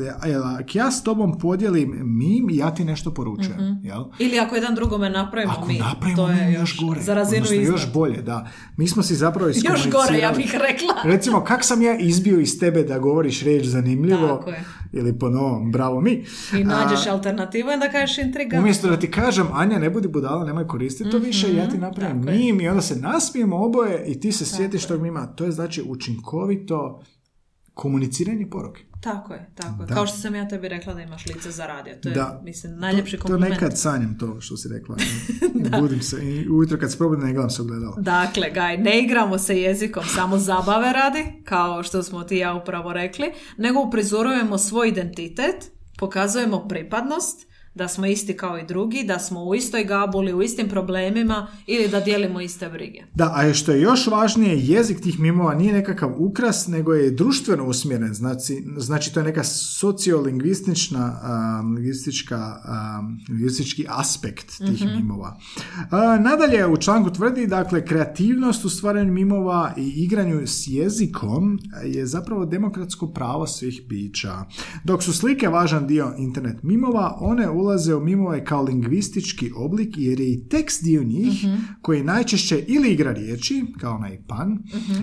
Ako ja s tobom podijelim mim, ja ti nešto poručujem. Jel? Ili ako jedan drugome napravimo Ako mi, napravimo to je još gore, za razinu odnosno još bolje, da. Mi smo si zapravo Još gore, ja bih rekla. Recimo, kak sam ja izbio iz tebe da govoriš riječ zanimljivo, Tako je. ili po novom, bravo mi. I nađeš A, alternativu i onda kažeš intriga. Umjesto da ti kažem, Anja, ne budi budala, nemoj koristiti to više, ja ti napravim Mhm, tako je. mim i onda se nasmijemo oboje i ti se sjetiš tog mima. To je znači učinkovito komuniciranje poruke. Tako je, tako je. Da. Kao što sam ja tebi rekla da imaš lice za radio. To je, Da. mislim, najljepši to, to kompliment. nekad sanjam to što si rekla. I Budim se i ujutro kad se probudim ne gledam se ogledalo. Dakle, gaj, ne igramo se jezikom samo zabave radi, kao što smo ti ja upravo rekli, nego uprizorujemo svoj identitet, pokazujemo pripadnost, da smo isti kao i drugi, da smo u istoj gabuli, u istim problemima ili da dijelimo iste brige. Da, a što je još važnije, jezik tih mimova nije nekakav ukras, nego je društveno usmjeren. Znači, znači to je neka sociolingvistična, um, lingvistička, um, lingvistički aspekt tih mimova. A, nadalje, u članku tvrdi, dakle, kreativnost u stvaranju mimova i igranju s jezikom je zapravo demokratsko pravo svih bića. Dok su slike važan dio internet mimova, one ulaze u mimove kao lingvistički oblik jer je i tekst dio njih koji najčešće ili igra riječi, kao onaj pan,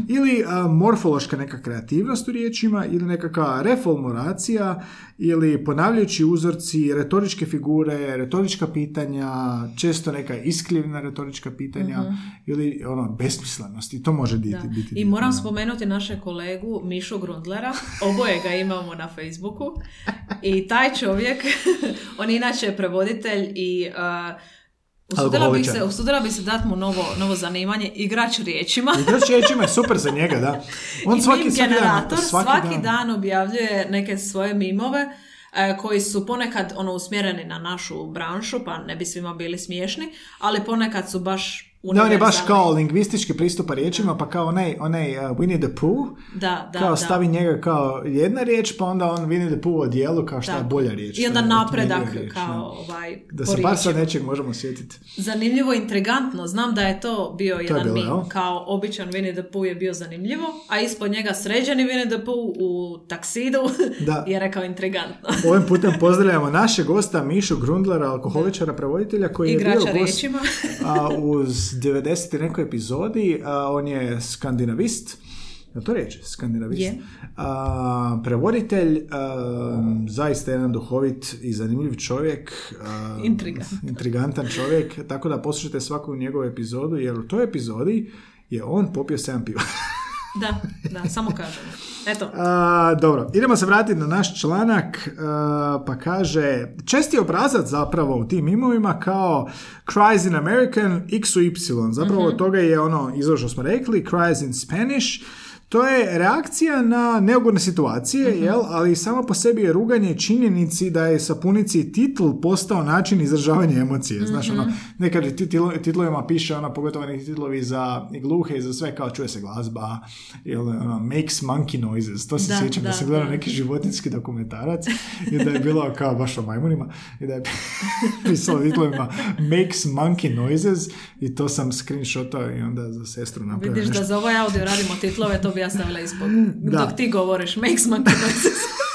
ili a, morfološka neka kreativnost u riječima ili nekakva reformulacija ili ponavljajući uzorci, retoričke figure, retorička pitanja, često neka iskrivna retorička pitanja ili ono besmislenost i to može biti. Da. biti I moram mimova. spomenuti našeg kolegu Mišu Grundlera, oboje ga imamo na Facebooku i taj čovjek, on je inače prevoditelj i uh, usudila Alkoholičar. se, usudila bi se dati mu novo, novo zanimanje, igrač riječima. Igrač riječima je super za njega, da. On I svaki, mim svaki, generator dan, svaki, dan. objavljuje neke svoje mimove e, koji su ponekad ono usmjereni na našu branšu, pa ne bi svima bili smiješni, ali ponekad su baš Da, on je baš kao lingvistički pristupa riječima, pa kao onaj, onaj uh, Winnie the Pooh, Da, da, kao da. stavi njega kao jedna riječ, pa onda on Winnie the Pooh odijelu kao šta je bolja riječ. I onda je napredak riječ, kao ovaj Da se bar sad nečeg možemo sjetiti. Zanimljivo intrigantno. Znam da je to bio jedan bilo, mim. jel? Kao običan Winnie the Pooh je bio zanimljivo, a ispod njega sređeni Winnie the Pooh u taksidu Da. je rekao intrigantno. Ovim putem pozdravljamo našeg gosta Mišu Grundlera, alkoholičara, prevoditelja koji je Igrača bio gost a, uz 90. i nekoj epizodi. A, on je skandinavist. Je to riječ? Skandinavist. Je. A, prevoditelj, a, zaista jedan duhovit i zanimljiv čovjek. a, Intrigantan. intrigantan čovjek. Tako da poslušajte svaku njegovu epizodu, jer u toj epizodi je on popio 7 piva. Da, da, samo kažemo. Eto, A, dobro, idemo se vratiti na naš članak, a, pa kaže, česti obrazac zapravo u tim imovima kao cries in American, x u y, zapravo od toga je ono, izvor što smo rekli, cries in Spanish, to je reakcija na neugodne situacije, jel? ali samo po sebi je ruganje činjenici da je sapunici titl postao način izražavanja emocije. Znaš, ono, nekad u titlo- titlovima piše, ono, pogotovo neki titlovi za i gluhe i za sve, kao čuje se glazba, ili ono, makes monkey noises. To se Da, sjećam da, da, sam gledao da. neki životinski dokumentarac i da je bilo kao baš o majmunima i da je pisalo titlovima makes monkey noises i to sam screenshotao i onda za sestru napravio vidiš nešto. da za ovaj audio radimo titlove, to bi ja stavila ispod. Da. Dok ti govoriš, makes noises.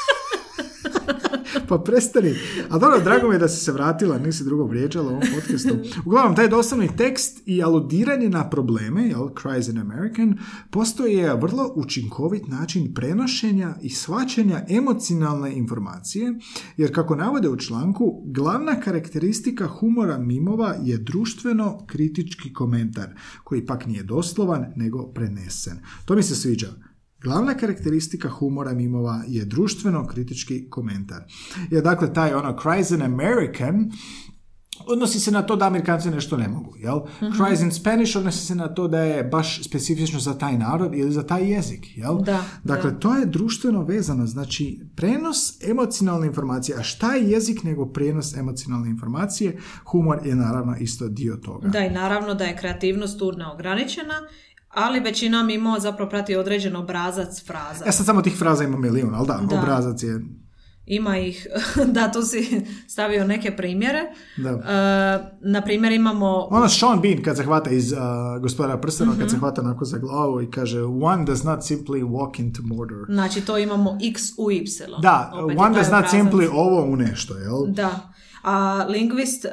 pa prestani. A dobro, drago mi je da si se vratila, nisi drugo vrijeđala u ovom podcastu. Uglavnom, taj doslovni tekst i aludiranje na probleme, jel, Cries in American, postoje vrlo učinkovit način prenošenja i shvaćanja emocionalne informacije, jer kako navode u članku, glavna karakteristika humora mimova je društveno kritički komentar, koji pak nije doslovan, nego prenesen. To mi se sviđa. Glavna karakteristika humora mimova je društveno kritički komentar. Jer dakle, taj ono cries an American odnosi se na to da Amerikanci nešto ne mogu, jel? Cries in Spanish odnosi se na to da je baš specifično za taj narod ili za taj jezik, jel? Da, dakle, to je društveno vezano, znači prenos emocionalne informacije, a šta je jezik nego prenos emocionalne informacije? Humor je naravno isto dio toga. Da, i naravno da je kreativnost tu neograničena, ali većina mimo zapravo prati određen obrazac fraza. Ja sad samo tih fraza ima milijun, ali da, Da. obrazac je... Ima ih, da, tu si stavio neke primjere. Da. E, na primjer imamo... Ono Sean Bean kad se hvata iz uh, gospodara prstena, kad Mhm. se hvata onako za glavu i kaže one does not simply walk into murder. Znači, to imamo x u y. Da, Opet one does not simply ovo u nešto, jel? Da. A lingvist uh,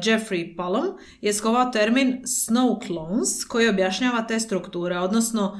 Jeffrey Palom je skovao termin snow clones koji objašnjava te strukture, odnosno uh,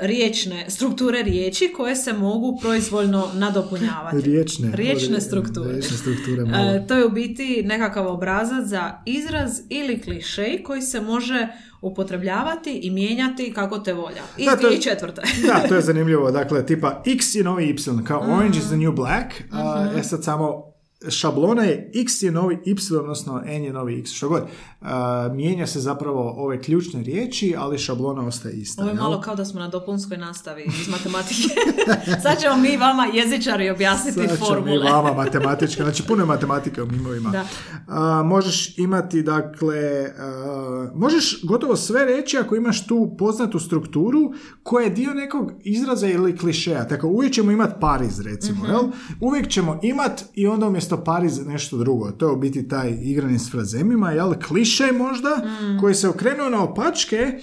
riječne, strukture riječi koje se mogu proizvoljno nadopunjavati. Riječne. Riječne Ri- strukture. Riječne strukture. malo. E, to je u biti nekakav obrazac za izraz ili klišej koji se može upotrebljavati i mijenjati kako te volja. Iz Da, to je- 2004. da, to je zanimljivo. Dakle, tipa X je novi Y, kao Mhm. orange is the new black. A, e sad samo šablona je X je novi Y, odnosno N je novi X, što god. A, mijenja se zapravo ove ključne riječi, ali šablona ostaje ista. Ovo je malo kao da smo na dopunskoj nastavi iz matematike. Sad ćemo mi vama jezičari objasniti Sad ćemo formule. mi vama matematička, znači puno je matematike u mimovima. Da. A, možeš imati, dakle, a, možeš gotovo sve reći ako imaš tu poznatu strukturu koja je dio nekog izraza ili klišeja. Tako uvijek ćemo imati pariz, recimo, Mhm. jel? Uvijek ćemo imat i onda umjesto pariz nešto drugo. To je u biti taj igrani s frazemima, jel? Kliše možda, Mm. koji se okrenuo na opačke,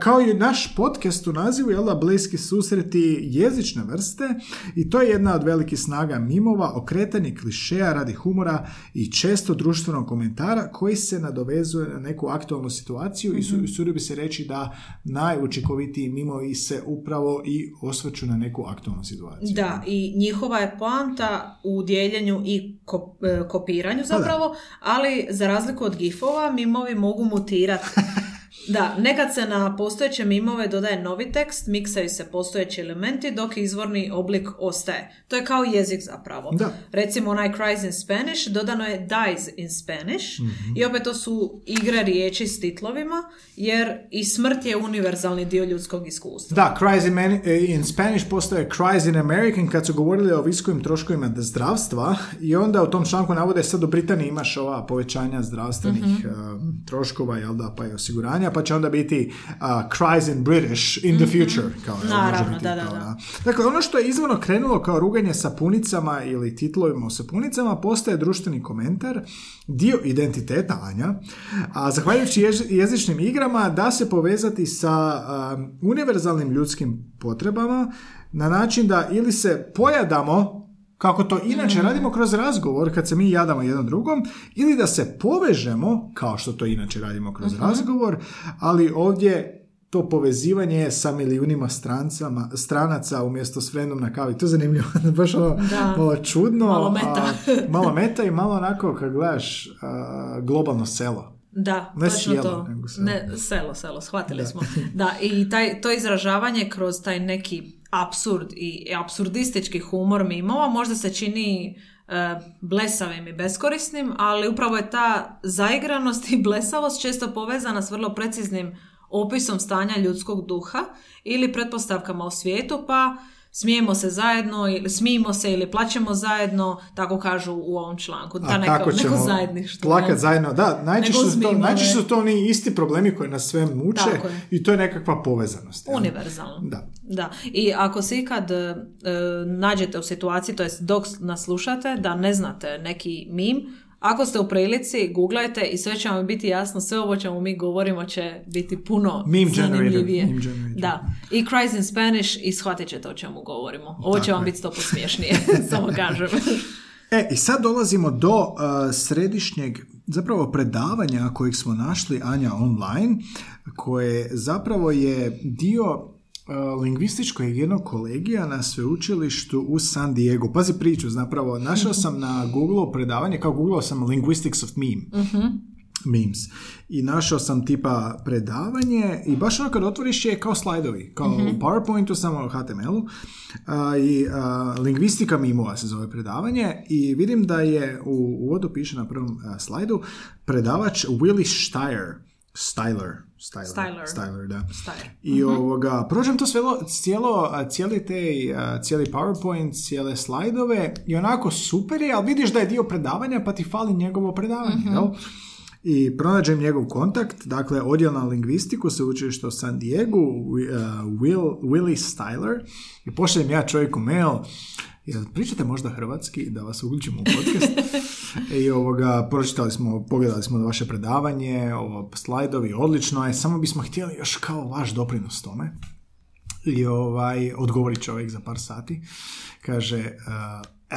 kao i naš podcast u nazivu, jel da, bliski susreti jezične vrste i to je jedna od velikih snaga mimova, okretanje klišeja radi humora i često društvenog komentara koji se nadovezuje na neku aktualnu situaciju i su, usudio bi se reći da najučinkovitiji mimovi se upravo i osvrću na neku aktualnu situaciju. Da, i njihova je poanta u dijeljenju i ko- e, kopiranju Pa zapravo, ali za razliku od gifova, mimovi mogu mutirati. Da, nekad se na postojeće mimove dodaje novi tekst, miksaju se postojeći elementi dok izvorni oblik ostaje. To je kao jezik zapravo. Da. Recimo onaj cries in Spanish, dodano je dies in Spanish Mhm. i opet to su igre riječi s titlovima, jer i smrt je univerzalni dio ljudskog iskustva. Da, cries in, mani- eh, in Spanish postoje cries in American kad su govorili o visokim troškovima zdravstva i onda u tom članku navode sad u Britaniji imaš ova povećanja zdravstvenih Mhm. eh, troškova, jel da, pa i osiguranja, pa će onda biti uh, cries in British in the future. Kao, Mhm. Naravno, biti da, da, kao, da. Dakle, ono što je izvorno krenulo kao ruganje sapunicama ili titlovima u sapunicama postaje društveni komentar, dio identiteta Anja, a zahvaljujući jež- jezičnim igrama da se povezati sa um, univerzalnim ljudskim potrebama na način da ili se pojadamo kako to inače radimo kroz razgovor kad se mi jadamo jedan drugom ili da se povežemo kao što to inače radimo kroz razgovor, ali ovdje to povezivanje je sa milijunima strancama, stranaca umjesto s frendom na kavi. To je zanimljivo, baš ono Da. malo čudno. Malo meta. a, malo meta i malo onako kad gledaš a, globalno selo. Da, Ne točno sjelo, to. nego selo. Ne, selo, selo, shvatili smo. Da, i taj, to izražavanje kroz taj neki apsurd i apsurdistički humor mimova možda se čini e, blesavim i beskorisnim, ali upravo je ta zaigranost i blesavost često povezana s vrlo preciznim opisom stanja ljudskog duha ili pretpostavkama o svijetu, pa smijemo se zajedno ili smijemo se ili plaćemo zajedno, tako kažu u ovom članku. Ta A neka, kako ćemo neko zajedništvo. plakat ne? zajedno? Da, najčešće su, to, najčešće su to oni isti problemi koji nas sve muče i to je nekakva povezanost. Univerzalno. Da. Da. I ako se ikad e, e, nađete u situaciji, to jest dok nas slušate, da ne znate neki mim, Ako ste u prilici, googlajte i sve će vam biti jasno, sve ovo čemu mi govorimo će biti puno Meme zanimljivije. meme. Da, i Cries in Spanish i shvatit ćete o čemu govorimo. Ovo će Tako vam je. biti sto smješnije, samo kažem. E, i sad dolazimo do uh, središnjeg zapravo predavanja kojeg smo našli Anja online, koje zapravo je dio lingvističkog jednog kolegija na sveučilištu u San Diego. Pazi priču, zapravo našao sam na Google predavanje, kao googlao sam Linguistics of Meme. Memes. I našao sam tipa predavanje i baš ono kad otvoriš je kao slajdovi, kao u PowerPointu, samo u HTML-u. A, I a, lingvistika mimova se zove predavanje i vidim da je u uvodu piše na prvom a, slajdu predavač Willy Steyer. Styler. Styler. Styler. Styler, da. Styler. I ovoga, prođem to svelo, cijelo, cijeli te, cijeli PowerPoint, cijele slajdove i onako super je, ali vidiš da je dio predavanja pa ti fali njegovo predavanje, jel? I pronađem njegov kontakt, dakle, odjel na lingvistiku, sveučilište u San Diego, Will, Willy Styler, i pošaljem ja čovjeku mail, jel pričate možda hrvatski, da vas uključimo u podcast? I ovoga, pročitali smo, pogledali smo vaše predavanje, ovo, slajdovi, odlično je, samo bismo htjeli još kao vaš doprinos tome. I ovaj, odgovori čovjek za par sati. Kaže,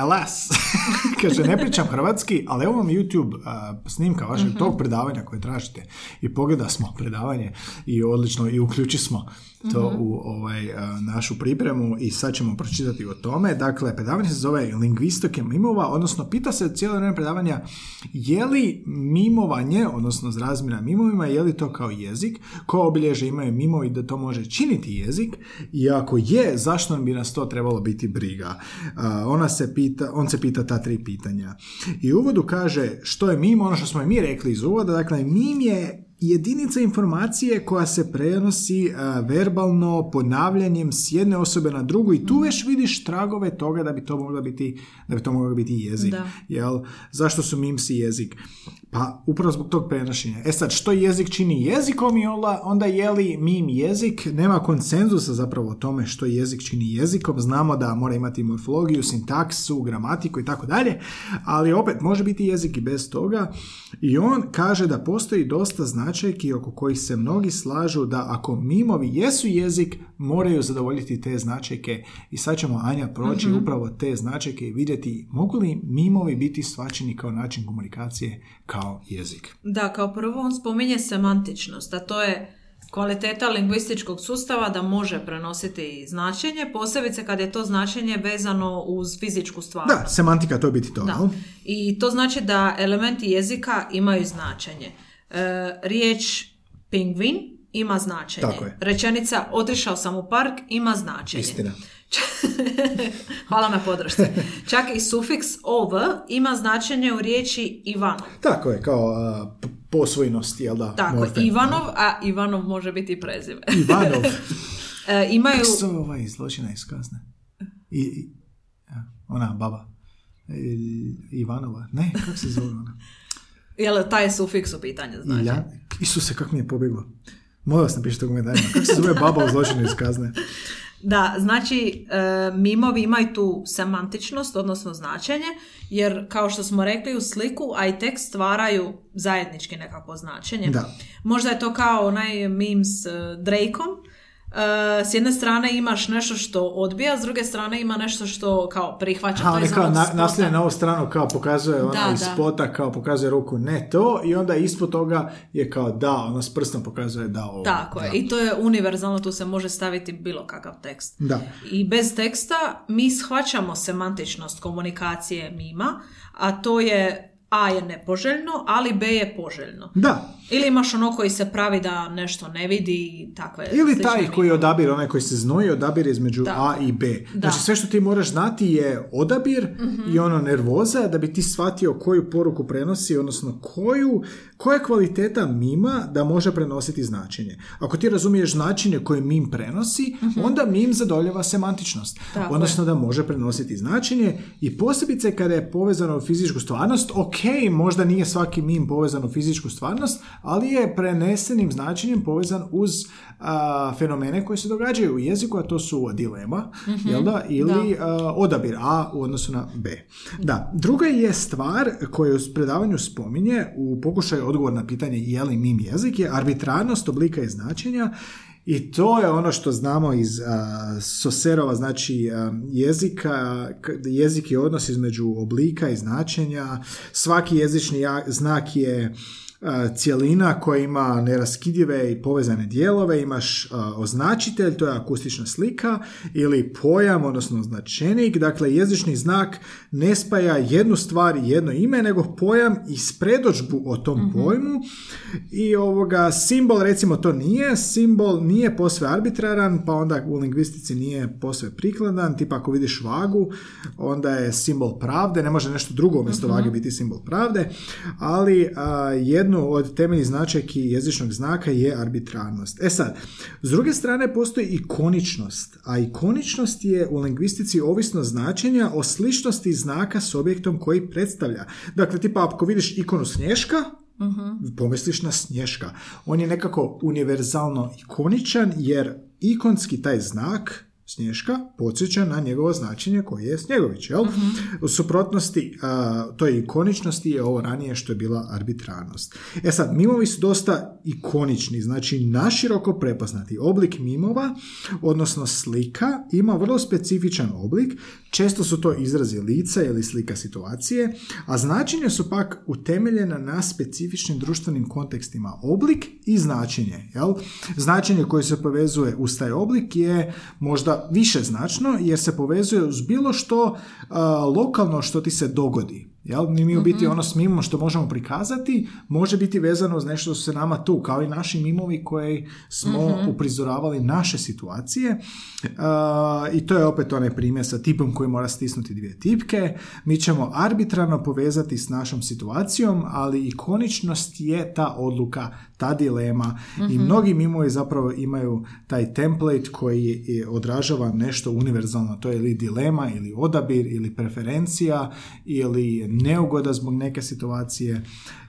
LS. Kaže, ne pričam hrvatski, ali evo vam YouTube uh, snimka vašeg tog predavanja koje tražite. I pogleda smo predavanje i odlično, i uključi smo to u ovaj, uh, našu pripremu i sad ćemo pročitati o tome. Dakle, predavanje se zove Lingvistike mimova, odnosno pita se cijelo vrijeme predavanja je li mimovanje, odnosno razmjena mimovima, je li to kao jezik, koje obilježe imaju mimovi da to može činiti jezik i ako je, zašto bi nas to trebalo biti briga? A, ona se pita, on se pita ta tri pitanja. I u uvodu kaže što je mim, ono što smo i mi rekli iz uvoda, dakle mim je jedinica informacije koja se prenosi a, verbalno ponavljanjem s jedne osobe na drugu i tu već vidiš tragove toga da bi to mogla biti da bi to moglo biti jezik. Da. Jel? Zašto su mimsi jezik? Pa upravo zbog tog prenošenja. E sad, što jezik čini jezikom i onda, je li mim jezik? Nema konsenzusa zapravo o tome što jezik čini jezikom. Znamo da mora imati morfologiju, sintaksu, gramatiku i tako dalje, ali opet može biti jezik i bez toga. I on kaže da postoji dosta značajki oko kojih se mnogi slažu da ako mimovi jesu jezik, moraju zadovoljiti te značajke. I sad ćemo, Anja, proći upravo te značajke i vidjeti mogu li mimovi biti shvaćeni kao način komunikacije, kao jezik. Da, kao prvo on spominje semantičnost, a to je kvaliteta lingvističkog sustava da može prenositi značenje, posebice kad je to značenje vezano uz fizičku stvarnost. Da, semantika to je biti to, Da. I to znači da elementi jezika imaju značenje. E, riječ pingvin ima značenje. Tako je. Rečenica otišao sam u park ima značenje. Istina. Hvala na podršci. Čak i sufiks ov ima značenje u riječi Ivanov. Tako je, kao p- posvojnost, jel da? Tako, morfem. Ivanov, a Ivanov može biti i prezime. Ivanov. E, imaju... Kako zove ovaj zločina iz kazne? I, i- ona baba. I- Ivanova. Ne, kako se zove ona? Jel, taj je sufiks u pitanju, znači? Ilja... Isuse, kako mi je pobjeglo. Molim vas napišite u komentarima. Kako se zove baba u zločinu iz kazne? Da, znači e, mimovi imaju tu semantičnost, odnosno značenje, jer kao što smo rekli u sliku, a i tekst stvaraju zajednički nekako značenje. Da. Možda je to kao onaj meme s e, Drakeom. E, s jedne strane imaš nešto što odbija, s druge strane ima nešto što kao prihvaća. Ha, to kao na, naslonjen na ovu stranu, kao pokazuje ona Da, iz da. spota, kao pokazuje ruku ne to, i onda ispod toga je kao da, ona s prstom pokazuje da ovo. Tako je, da. i to je univerzalno, tu se može staviti bilo kakav tekst. Da. I bez teksta mi shvaćamo semantičnost komunikacije mima, a to je A je nepoželjno, ali B je poželjno. Da, Ili imaš ono koji se pravi da nešto ne vidi i takve Ili taj koji odabir, onaj koji se znoji, odabir između Da. A i B. Da. Znači sve što ti moraš znati je odabir i ono nervoza da bi ti shvatio koju poruku prenosi, odnosno koju, koja je kvaliteta mima da može prenositi značenje. Ako ti razumiješ značenje koje mim prenosi, onda mim zadovoljava semantičnost. Tako odnosno da može prenositi značenje i posebice kada je povezano u fizičku stvarnost, ok, možda nije svaki mim povezan u fizičku stvarnost, ali je prenesenim značenjem povezan uz a, fenomene koji se događaju u jeziku, a to su dilema, jel da, ili a, odabir A u odnosu na B. Da, druga je stvar koju u predavanju spominje u pokušaju odgovor na pitanje je li mim jezik je arbitrarnost oblika i značenja i to je ono što znamo iz a, Soserova, znači a, jezika, jezik je odnos između oblika i značenja. Svaki jezični znak je a, cjelina koja ima neraskidive i povezane dijelove, imaš a, označitelj, to je akustična slika, ili pojam, odnosno značenik, dakle jezični znak ne spaja jednu stvar i jedno ime, nego pojam i spredođbu o tom pojmu. I ovoga simbol recimo to nije, simbol nije posve arbitraran, pa onda u lingvistici nije posve prikladan, tipa ako vidiš vagu, onda je simbol pravde, ne može nešto drugo umjesto vage biti simbol pravde, ali a, jednu od temeljnih značajki jezičnog znaka je arbitrarnost. E sad, s druge strane postoji ikoničnost, a ikoničnost je u lingvistici ovisno značenja o sličnosti znaka s objektom koji predstavlja. Dakle, tipa ako vidiš ikonu snješka, pomisliš na snješka. On je nekako univerzalno ikoničan jer ikonski taj znak Snješka podsjeća na njegovo značenje koje je Snjegović, jel? U suprotnosti a, toj ikoničnosti je ovo ranije što je bila arbitrarnost. E sad, mimovi su dosta ikonični, znači naširoko prepoznati. Oblik mimova, odnosno slika, ima vrlo specifičan oblik, često su to izrazi lica ili slika situacije, a značenja su pak utemeljena na specifičnim društvenim kontekstima. Oblik i značenje, jel? Značenje koje se povezuje uz taj oblik je možda više značno jer se povezuje uz bilo što lokalno što ti se dogodi. Jel? Mi, u biti ono s mimom što možemo prikazati može biti vezano uz nešto što se nama tu, kao i naši mimovi koji smo uprizoravali naše situacije. A, I to je opet onaj primjer sa tipom koji mora stisnuti dvije tipke. Mi ćemo arbitrarno povezati s našom situacijom, ali ikoničnost je ta odluka, ta dilema i mnogi mimovi zapravo imaju taj template koji je- odražava nešto univerzalno. To je ili dilema, ili odabir, ili preferencija, ili neugoda zbog neke situacije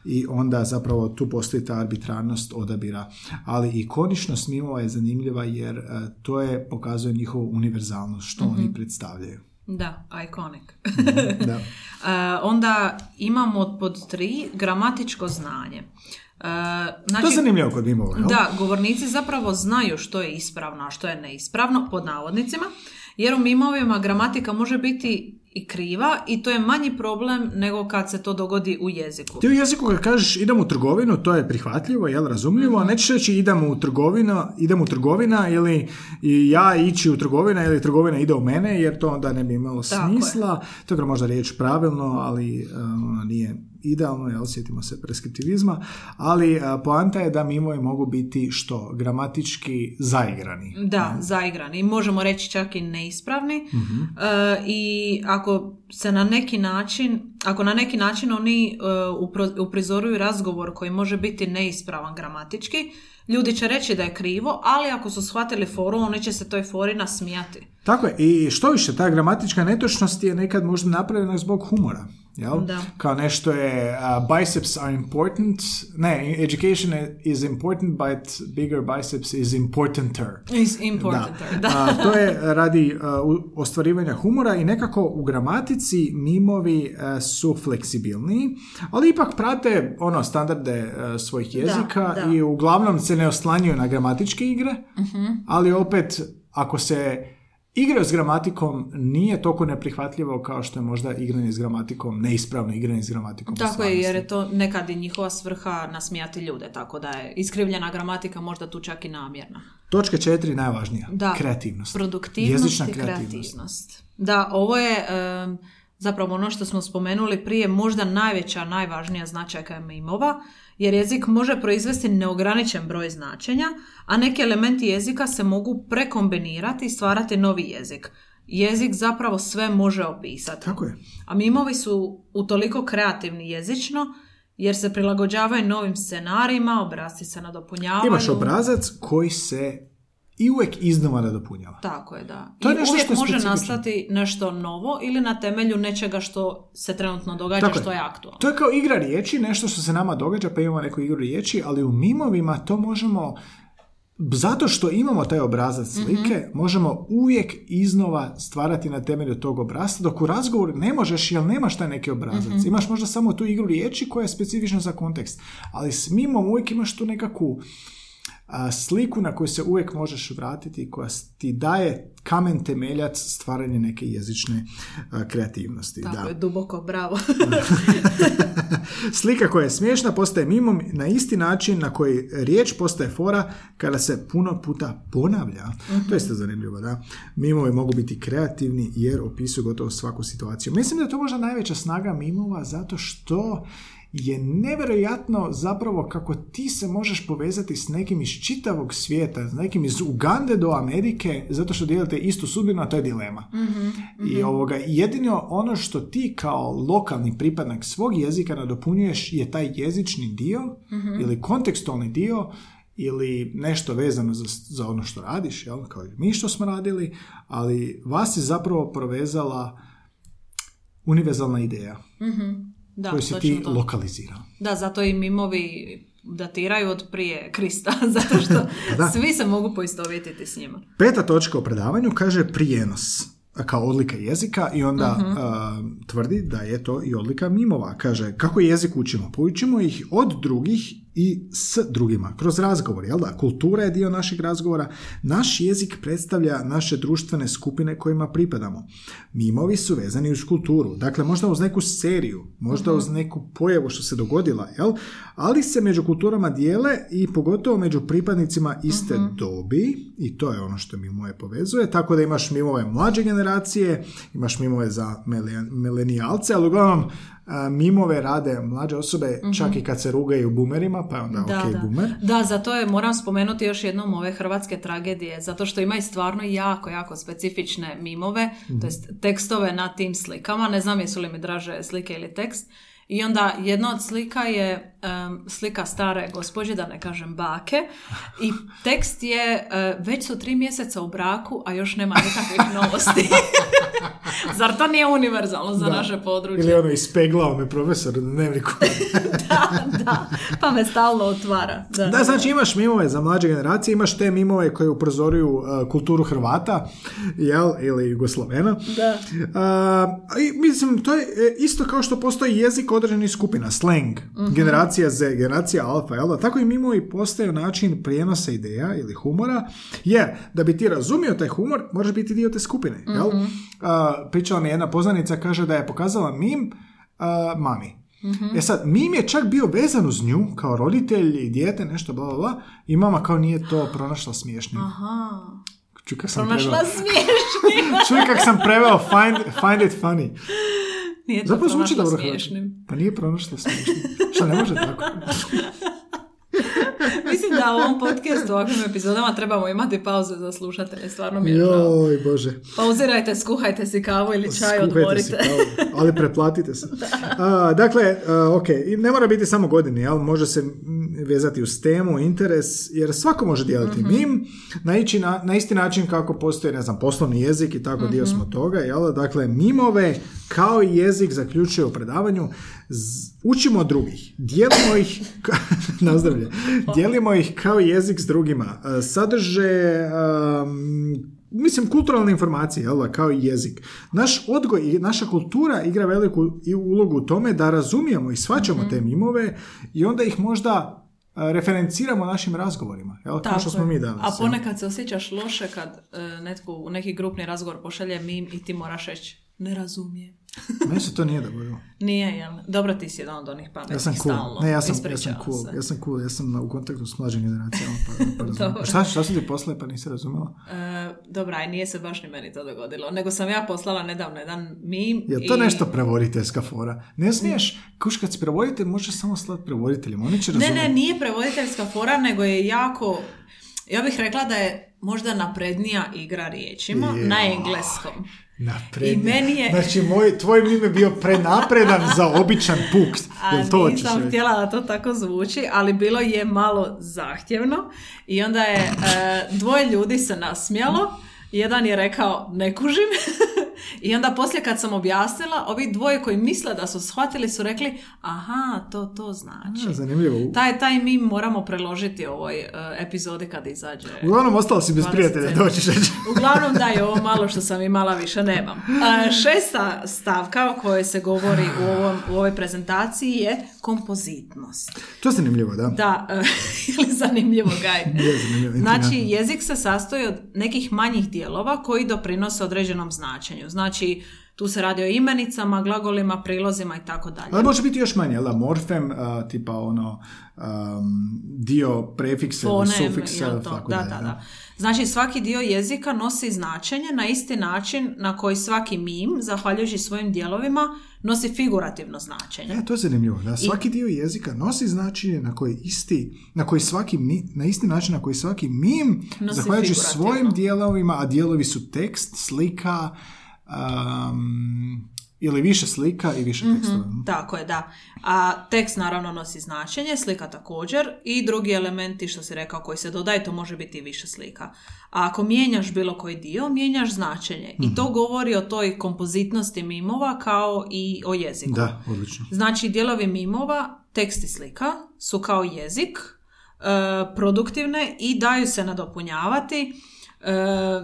i onda zapravo tu postoji ta arbitrarnost odabira. Ali ikoničnost mimova je zanimljiva jer e, to je pokazuje njihovu univerzalnost, što oni predstavljaju. Da, iconic. Da. E, onda imamo pod tri gramatičko znanje. E, znači, To je zanimljivo kod mimova, jel? Da, govornici zapravo znaju što je ispravno, a što je neispravno, pod navodnicima, jer u mimovima gramatika može biti i kriva i to je manji problem nego kad se to dogodi u jeziku. Ti u jeziku kad kažeš idem u trgovinu, to je prihvatljivo, jel, razumljivo, a nećeš reći idem u trgovinu, idem u trgovina ili ja ići u trgovina ili trgovina ide u mene, jer to onda ne bi imalo Tako je. smisla. To je možda riječ pravilno, ali uh, ona nije idealno, jel, sjetimo se preskriptivizma, ali uh, poanta je da mimovi mogu biti što? Gramatički zaigrani. Da, zaigrani. Možemo reći čak i neispravni. E, I ako se na neki način, ako na neki način oni e, upro- uprizoruju razgovor koji može biti neispravan gramatički, ljudi će reći da je krivo, ali ako su shvatili foru, oni će se toj fori nasmijati. Tako je, i što više, ta gramatička netočnost je nekad možda napravljena zbog humora. Jel? Da. Kao nešto je uh, biceps are important, ne, education is important, but bigger biceps is importanter. Is important. Da. A, to je radi uh, ostvarivanja humora i nekako u gramatici mimovi uh, su fleksibilniji, ali ipak prate ono standarde uh, svojih jezika da. i uglavnom se ne oslanjuju na gramatičke igre, Mhm. ali opet ako se igraju s gramatikom nije toliko neprihvatljivo kao što je možda igranje s gramatikom, neispravno igranje s gramatikom. Tako je, jer je to nekad i njihova svrha nasmijati ljude, tako da je iskrivljena gramatika možda tu čak i namjerna. Točka četiri najvažnija. Da. Kreativnost. Produktivnost Jezična i kreativnost. kreativnost. Da, ovo je em, zapravo ono što smo spomenuli prije, možda najveća, najvažnija značajka mimova, jer jezik može proizvesti neograničen broj značenja, a neki elementi jezika se mogu prekombinirati i stvarati novi jezik. Jezik zapravo sve može opisati. Tako je. A mimovi su utoliko kreativni jezično, jer se prilagođavaju novim scenarijima, obrazci se nadopunjavaju. Imaš obrazac koji se i uvijek iznova nadopunjava. Tako je, da. To je I nešto uvijek što je može specifično. nastati nešto novo ili na temelju nečega što se trenutno događa, Tako je. što je aktualno. To je kao igra riječi, nešto što se nama događa, pa imamo neku igru riječi, ali u mimovima to možemo, zato što imamo taj obrazac slike, možemo uvijek iznova stvarati na temelju tog obrazca, dok u razgovoru ne možeš, jer nemaš taj neki obrazac. Imaš možda samo tu igru riječi koja je specifična za kontekst. Ali s mimom uvijek imaš tu nekakvu a, sliku na koju se uvijek možeš vratiti, koja s- ti daje kamen temeljac stvaranje neke jezične a, kreativnosti. Tako da. je, duboko, bravo. Slika koja je smiješna postaje mimom na isti način na koji riječ postaje fora kada se puno puta ponavlja. To je isto zanimljivo, da. Mimovi mogu biti kreativni jer opisuju gotovo svaku situaciju. Mislim da je to možda najveća snaga mimova zato što je nevjerojatno zapravo kako ti se možeš povezati s nekim iz čitavog svijeta, s nekim iz Ugande do Amerike, zato što dijelite istu sudbinu, a to je dilema. I ovoga, jedino ono što ti kao lokalni pripadnik svog jezika nadopunjuješ je taj jezični dio ili kontekstualni dio ili nešto vezano za, za ono što radiš, jel? kao i mi što smo radili, ali vas je zapravo provezala univerzalna ideja Da, koju si ti to. lokalizirao. Da, zato i mimovi datiraju od prije Krista, zato što Da. svi se mogu poistovjetiti s njima. Peta točka u predavanju kaže prijenos kao odlika jezika i onda a, tvrdi da je to i odlika mimova. Kaže, kako jezik učimo? Poučimo ih od drugih i s drugima, kroz razgovor, jel da? Kultura je dio našeg razgovora. Naš jezik predstavlja naše društvene skupine kojima pripadamo. Mimovi su vezani uz kulturu, dakle možda uz neku seriju, možda uz neku pojavu što se dogodila, jel? Ali se među kulturama dijele i pogotovo među pripadnicima iste dobi i to je ono što mimoje povezuje, tako da imaš mimove mlađe generacije, imaš mimove za milenijalce, ali uglavnom mimove rade mlađe osobe čak i kad se rugaju bumerima, pa onda Da, ok da. bumer. da, zato je, moram spomenuti još jednom ove hrvatske tragedije, zato što imaju stvarno jako, jako specifične mimove, to jest tekstove na tim slikama, ne znam jesu li mi draže slike ili tekst, i onda jedna od slika je em, slika stare gospođe, da ne kažem bake, i tekst je e, već su tri mjeseca u braku, a još nema nikakvih novosti. Zar to nije univerzalno za Da. naše područje? Ili ono ispeglao me profesor na dnevniku. da, da, pa me stalno otvara. Da, Da, znači imaš mimove za mlađe generacije, imaš te mimove koje uprozoruju uh, kulturu Hrvata, jel, ili Jugoslavena. Da. Uh, i mislim, to je isto kao što postoji jezik određenih skupina, slang, Mhm. generacija Z, generacija alfa, jel da? Tako i mimovi postaju način prijenosa ideja ili humora, jer da bi ti razumio taj humor, moraš biti dio te skupine, jel? Mhm. Uh, pričala mi jedna poznanica, kaže da je pokazala mim uh, mami. Mhm. E sad, mim je čak bio vezan uz nju, kao roditelj i dijete, nešto, bla, bla, bla, i mama kao nije to pronašla smiješnim. Aha. Čuj kak sam Pronašla preveo. smiješnim. Čuj kak sam preveo find, find it funny. Nije to Zapravo zvuči dobro smiješnim. Pa nije pronašla smiješnim. Šta ne može tako? Mislim da u ovom podcastu, u ovakvim epizodama trebamo imati pauze za slušatelje. Stvarno mi je žao. Joj, bože. Pauzirajte, skuhajte si kavu ili čaj, Skuhajte odmorite. se, kao, ali pretplatite se. A, dakle, a, ok, i ne mora biti samo godine, jel? može se vezati uz temu, interes, jer svako može dijeliti Mhm. mim, na, na, na isti način kako postoji, ne znam, poslovni jezik i tako dio Mhm. smo toga, jel? Dakle, mimove kao i jezik zaključuje u predavanju, učimo drugih, dijelimo ih, nazdravlje, dijelimo ih kao jezik s drugima, E, sadrže um, mislim, kulturalne informacije, jel kao i jezik. Naš odgoj i naša kultura igra veliku ulogu u tome da razumijemo i shvaćamo Mhm. te mimove i onda ih možda a, referenciramo našim razgovorima, jel, kao Tako što smo mi danas. A ponekad se osjećaš loše kad e, netko u neki grupni razgovor pošalje mim i ti moraš reći ne razumijem. Meni se to nije dogodilo. Nije, jel? Dobro, ti si jedan od onih pametnih Ja sam cool. stalno. Ne, ja sam, ja sam cool. se. Ja sam cool. Ja sam u kontaktu s mlađim generacijama. Pa, pa šta, šta su ti poslali pa nisi razumjela? E, dobra, aj nije se baš ni meni to dogodilo. Nego sam ja poslala nedavno jedan mim. Je to i... nešto prevoditeljska fora? Ne smiješ, kuš kad si prevoditelj, možeš samo slati prevoditeljima. Oni će Ne, razumjeti. ne, nije prevoditeljska fora, nego je jako... Ja bih rekla da je možda naprednija igra riječima Je. na engleskom. Naprednije. I meni je- Znači, moj, tvoj mim je bio prenapredan za običan puk. A Jel to nisam htjela da to tako zvuči, ali bilo je malo zahtjevno i onda je e, dvoje ljudi se nasmijalo, jedan je rekao ne kužim i onda poslije kad sam objasnila, ovi dvoje koji misle da su shvatili su rekli aha, to to znači. A, zanimljivo. Taj, taj mim moramo preložiti ovoj e, epizodi kad izađe. Uglavnom, ostala si bez 20 prijatelja, hoćeš reći. Uglavnom da je ovo malo što sam imala više nemam. A, šesta stavka o kojoj se govori u, ovom, u ovoj prezentaciji je kompozitnost. To je zanimljivo, da. Da, e, je li zanimljivo Gaj? Je zanimljivo, Znači, jezik se sastoji od nekih manjih dijelova koji doprinose određenom značenju. Znači, tu se radi o imenicama, glagolima, prilozima i tako dalje. Ali može biti još manje, jel da? Morfem, a, tipa ono, um, dio prefiksa ili sufiksa, to? tako da, dalje, da, da. Znači svaki dio jezika nosi značenje na isti način na koji svaki mim, zahvaljujući svojim dijelovima, nosi figurativno značenje. E, to je zanimljivo, da svaki dio jezika nosi značenje na koji isti, na koji svaki mi, na isti način na koji svaki mim, Nosi zahvaljujući svojim dijelovima, a dijelovi su tekst, slika, um, ili više slika i više tekstova. Tako je, da. A tekst naravno nosi značenje, slika također i drugi elementi što si rekao koji se dodaju, to može biti i više slika. A ako mijenjaš bilo koji dio, mijenjaš značenje. I Mhm. to govori o toj kompozitnosti mimova kao i o jeziku. Da, odlično. Znači, dijelovi mimova, tekst i slika su kao jezik, e, produktivne i daju se nadopunjavati,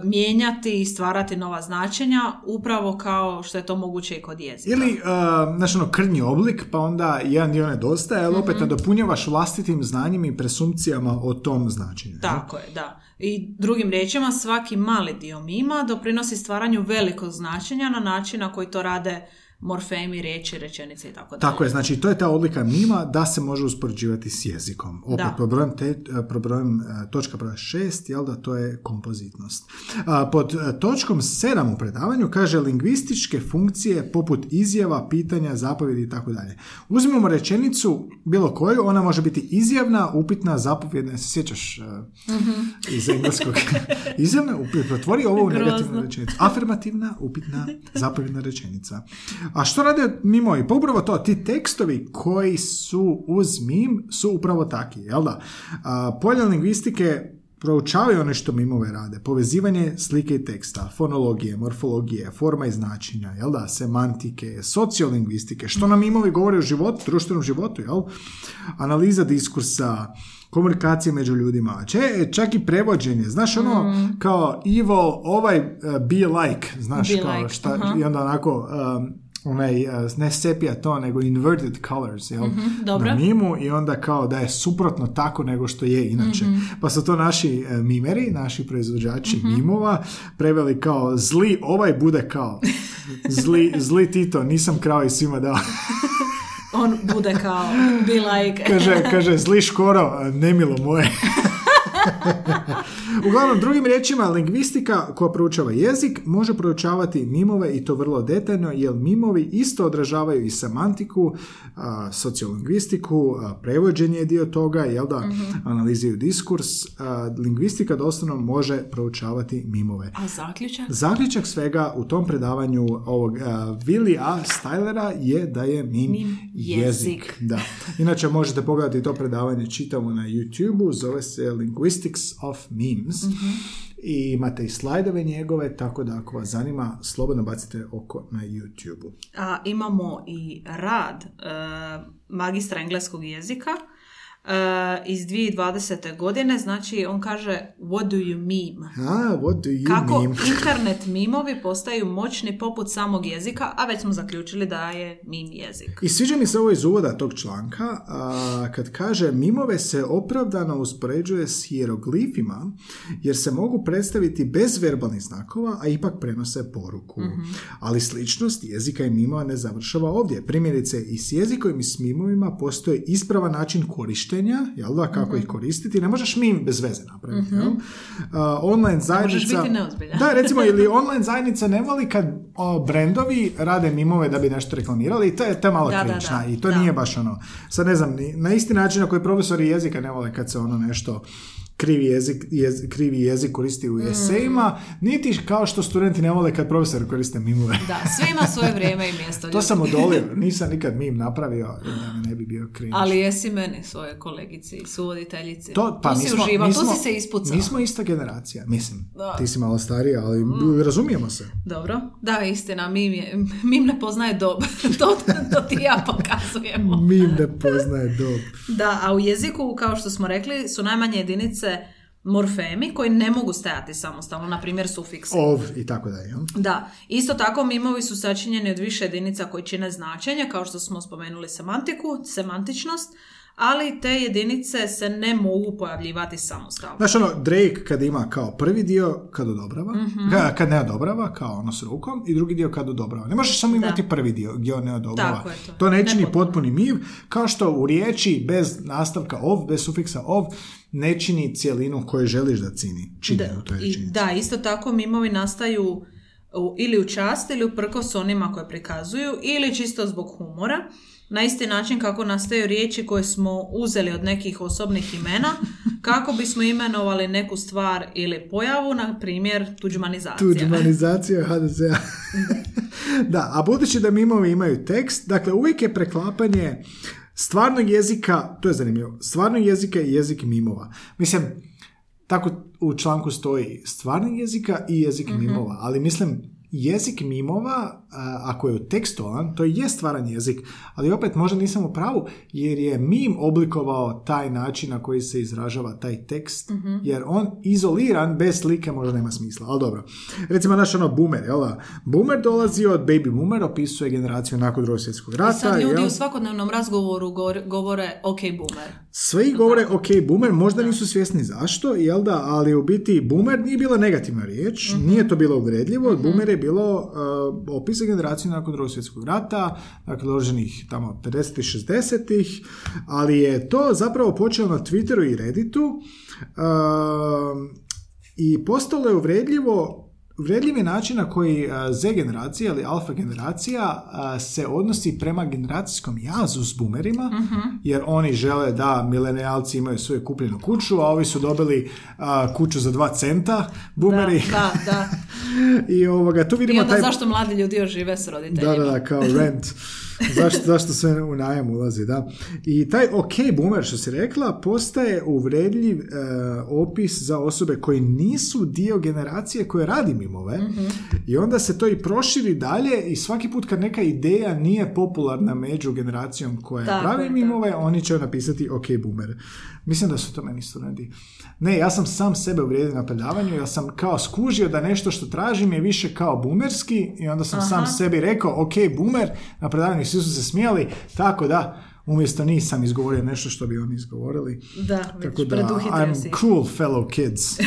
mijenjati i stvarati nova značenja, upravo kao što je to moguće i kod jezika. Ili, uh, znaš, ono, krnji oblik, pa onda jedan dio nedostaje, ali opet nadopunjavaš vlastitim znanjem i presumpcijama o tom značenju. Tako je, da. I drugim riječima, svaki mali dio mima doprinosi stvaranju velikog značenja na način na koji to rade morfemi, riječi, rečenice i tako dalje. Tako je, znači to je ta odlika mima da se može uspoređivati s jezikom. Opet, brojem, te, pod brojem e, točka broja šest, jel da, to je kompozitnost. Pod e, točkom sedam u predavanju kaže lingvističke funkcije poput izjava, pitanja, zapovjedi i tako dalje. Uzmimo rečenicu bilo koju, ona može biti izjavna, upitna, zapovjedna, se sjećaš e, iz engleskog? izjavna, upitna, pretvori ovo u negativnu rečenicu. Afirmativna, upitna, zapovjedna rečenica. A što rade mimovi? Pa upravo to, ti tekstovi koji su uz mim su upravo takvi, jel da? A, polje lingvistike proučavaju ono što mimove rade. Povezivanje slike i teksta, fonologije, morfologije, forma i značenja, jel da, semantike, sociolingvistike, što nam mimovi govore o životu, društvenom životu, jel? Analiza diskursa, komunikacije među ljudima, Če, čak i prevođenje, znaš ono kao evil, ovaj uh, be like, znaš Be kao like, šta, aha. i onda onako um, onaj, uh, ne sepia to, nego inverted colors, jel? Mhm, dobro. Na mimu i onda kao da je suprotno tako nego što je inače. Mhm. Pa su to naši e, mimeri, naši proizvođači Mhm. mimova preveli kao zli, ovaj bude kao zli, zli Tito, nisam krao i svima dao. On bude kao be like... kaže, kaže, zli škoro, nemilo moje. Uglavnom, drugim riječima, lingvistika koja proučava jezik može proučavati mimove i to vrlo detaljno, jer mimovi isto odražavaju i semantiku, a, sociolingvistiku, a, prevođenje je dio toga, jel da, analiziraju diskurs. a, lingvistika doslovno može proučavati mimove. A zaključak? Zaključak svega u tom predavanju ovog Willi A. Stylera je da je mim, Mim jezik. jezik. Da. Inače možete pogledati to predavanje čitamo na YouTube-u, zove se Linguistics of Memes. Mhm. I imate i slajdove njegove, tako da ako vas zanima, slobodno bacite oko na YouTube-u. A, imamo i rad e, magistra engleskog jezika e, iz 2020. godine, znači on kaže what do you meme? A, what do you Kako meme? internet mimovi postaju moćni poput samog jezika, a već smo zaključili da je mim jezik. I sviđa mi se ovo iz uvoda tog članka, a, kad kaže mimove se opravdano uspoređuje s hieroglifima, jer se mogu predstaviti bez verbalnih znakova, a ipak prenose poruku. Ali sličnost jezika i mimova ne završava ovdje. Primjerice, i s jezikom i s mimovima postoji ispravan način korištenja, jel da, kako ih koristiti. Ne možeš mim bez veze napraviti, jel? A, online zajednica... možeš biti. Da, recimo, ili online zajednica ne voli kad o, brendovi rade mimove da bi nešto reklamirali i to je, to je malo Da, cringe, da. da, i to Da. nije baš ono, sad ne znam, na isti način na koji profesori jezika ne vole kad se ono nešto krivi jezik, jez- krivi jezik koristi u esejima, niti kao što studenti ne vole kad profesori koriste mimove. Da, sve ima svoje vrijeme i mjesto. To sam odolio, nisam nikad mim napravio da mi ne bi bio cringe. Ali jesi meni svoje kolegici, suvoditeljici. To, pa tu mi si smo, uživao, mi tu si se ispucao. Mi smo ista generacija, mislim. Da. Mm. Ti si malo starija, ali razumijemo se. Dobro, da, istina, mim, je, mim ne poznaje dob. to, to ti i ja pokazujemo. Mim ne poznaje dob. Da, a u jeziku, kao što smo rekli, su najmanje jedinice morfemi koji ne mogu stajati samostalno, na primjer sufiksi. Ov i tako dalje. Da, isto tako mimovi su sačinjeni od više jedinica koji čine značenje, kao što smo spomenuli semantiku, semantičnost, ali te jedinice se ne mogu pojavljivati samostalno. Znaš ono, Drake kad ima kao prvi dio kad odobrava, Mhm. ka- kad ne odobrava, kao ono s rukom, i drugi dio kad odobrava. Ne možeš samo imati prvi dio gdje on ne odobrava. Tako je to. to ne čini Nepotpuno. potpuni miv, kao što u riječi bez nastavka ov, bez sufiksa ov, ne čini cijelinu koju želiš da cini. Čini u toj I, da, isto tako mimovi nastaju ili u čast ili uprkos onima koje prikazuju ili čisto zbog humora. Na isti način kako nastaju riječi koje smo uzeli od nekih osobnih imena, kako bismo imenovali neku stvar ili pojavu, na primjer tuđmanizacija. Tuđmanizacija HDZ-a. da, a budući da mimovi imaju tekst, dakle uvijek je preklapanje stvarnog jezika, to je zanimljivo, stvarnog jezika i jezik mimova. Mislim, tako u članku stoji stvarnog jezika i jezik mimova, ali mislim jezik mimova, ako je tekstualan, to je stvaran jezik, ali opet možda nisam u pravu, jer je mim oblikovao taj način na koji se izražava taj tekst, jer on izoliran, bez slike možda nema smisla, ali dobro. Recimo naš ono boomer, jel da? Boomer dolazi od baby boomer, opisuje generaciju nakon drugog svjetskog I rata. sad ljudi jel? u svakodnevnom razgovoru govore, ok boomer. Svi govore ok, boomer, možda nisu svjesni zašto, jel da, ali u biti boomer nije bila negativna riječ, nije to bilo uvredljivo, boomer je bilo uh, opis za generaciju nakon drugog svjetskog rata, dakle rođenih tamo 50 i 60 ali je to zapravo počelo na Twitteru i Redditu um, i postalo je uvredljivo Uvredljiv je način na koji a, Z generacija ili alfa generacija a, se odnosi prema generacijskom jazu s boomerima, jer oni žele da milenijalci imaju svoju kupljenu kuću, a ovi su dobili a, kuću za dva centa, boomeri. Da, da, da. I ovoga, tu I vidimo onda taj... zašto mladi ljudi još žive s roditeljima? Da, da, da, kao rent. Zašto, zašto sve u najam ulazi, da. I taj ok boomer, što si rekla, postaje uvredljiv e, opis za osobe koji nisu dio generacije koje radi mimove. I onda se to i proširi dalje i svaki put kad neka ideja nije popularna među generacijom koja Tako pravi mimove, oni će napisati ok boomer. Mislim da su to meni studenti. Ne, ja sam sam sebe uvrijedio na predavanju, ja sam kao skužio da nešto što tražim je više kao boomerski i onda sam sam sebi rekao, ok, boomer, na predavanju svi su se smijali, tako da, umjesto nisam izgovorio nešto što bi oni izgovorili. Da, već Tako da, preduhitrio si. I'm cool fellow kids.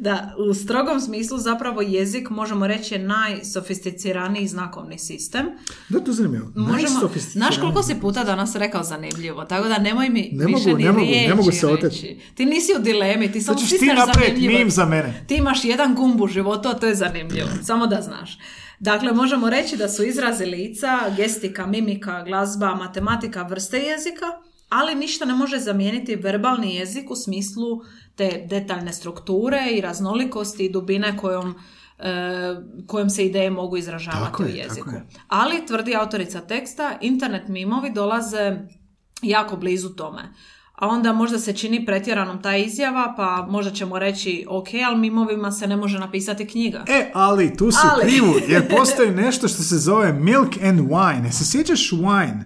Da, u strogom smislu zapravo jezik možemo reći je najsofisticiraniji znakovni sistem. Da, to zanimljivo. Možemo, znaš koliko si puta danas rekao zanimljivo, tako da nemoj mi Ne više mogu, ni ne mogu, ne riječi mogu se otet. reći. Ti nisi u dilemi, ti samo ćeš ti zanimljivo. za mene. Ti imaš jedan gumb u životu, a to je zanimljivo. Samo da znaš. Dakle, možemo reći da su izrazi lica, gestika, mimika, glazba, matematika vrste jezika, ali ništa ne može zamijeniti verbalni jezik u smislu te detaljne strukture i raznolikosti i dubine kojom e, kojom se ideje mogu izražavati Tako u je, jeziku. tako je. Ali, tvrdi autorica teksta, internet mimovi dolaze jako blizu tome. A onda možda se čini pretjeranom ta izjava, pa možda ćemo reći ok, ali mimovima se ne može napisati knjiga. E, ali tu si Ali. krivu, jer postoji nešto što se zove milk and wine. E, se sjećaš wine?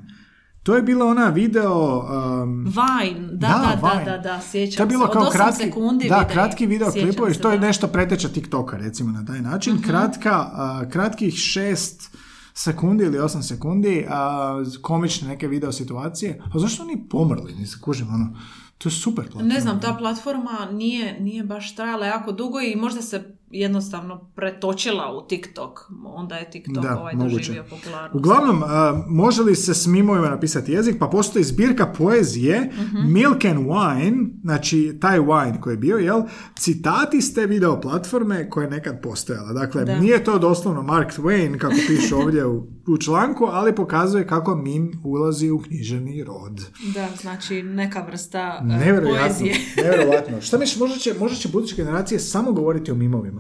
To je bila ona video... Um, Vine, da, da, da, Vine. da, da, sjećam To je bilo se. kao Od 8 kratki, sekundi da, videi. kratki video Sjećam klipovi, se, to je da. Nešto preteča TikToka, recimo na taj način. Kratka, a, kratkih šest sekundi ili osam sekundi, a, komične neke video situacije. A zašto oni pomrli? Nisam kužim, ono, to je super platforma. Ne znam, ta platforma nije, nije baš trajala jako dugo i možda se jednostavno pretočila u TikTok. Onda je TikTok Da, ovaj moguće. doživio popularnost. Uglavnom, a, može li se s mimovima napisati jezik? Pa postoji zbirka poezije Mhm. Milk and Wine, znači taj wine koji je bio, jel? Citati s te video platforme koja je nekad postojala. Dakle, Da. nije to doslovno Mark Twain, kako piše ovdje u, u članku, ali pokazuje kako mim ulazi u književni rod. Da, znači neka vrsta e, Nevjerojatno. poezije. Nevjerojatno. Šta misliš, možda će, možda će buduće generacije samo govoriti o mimovima?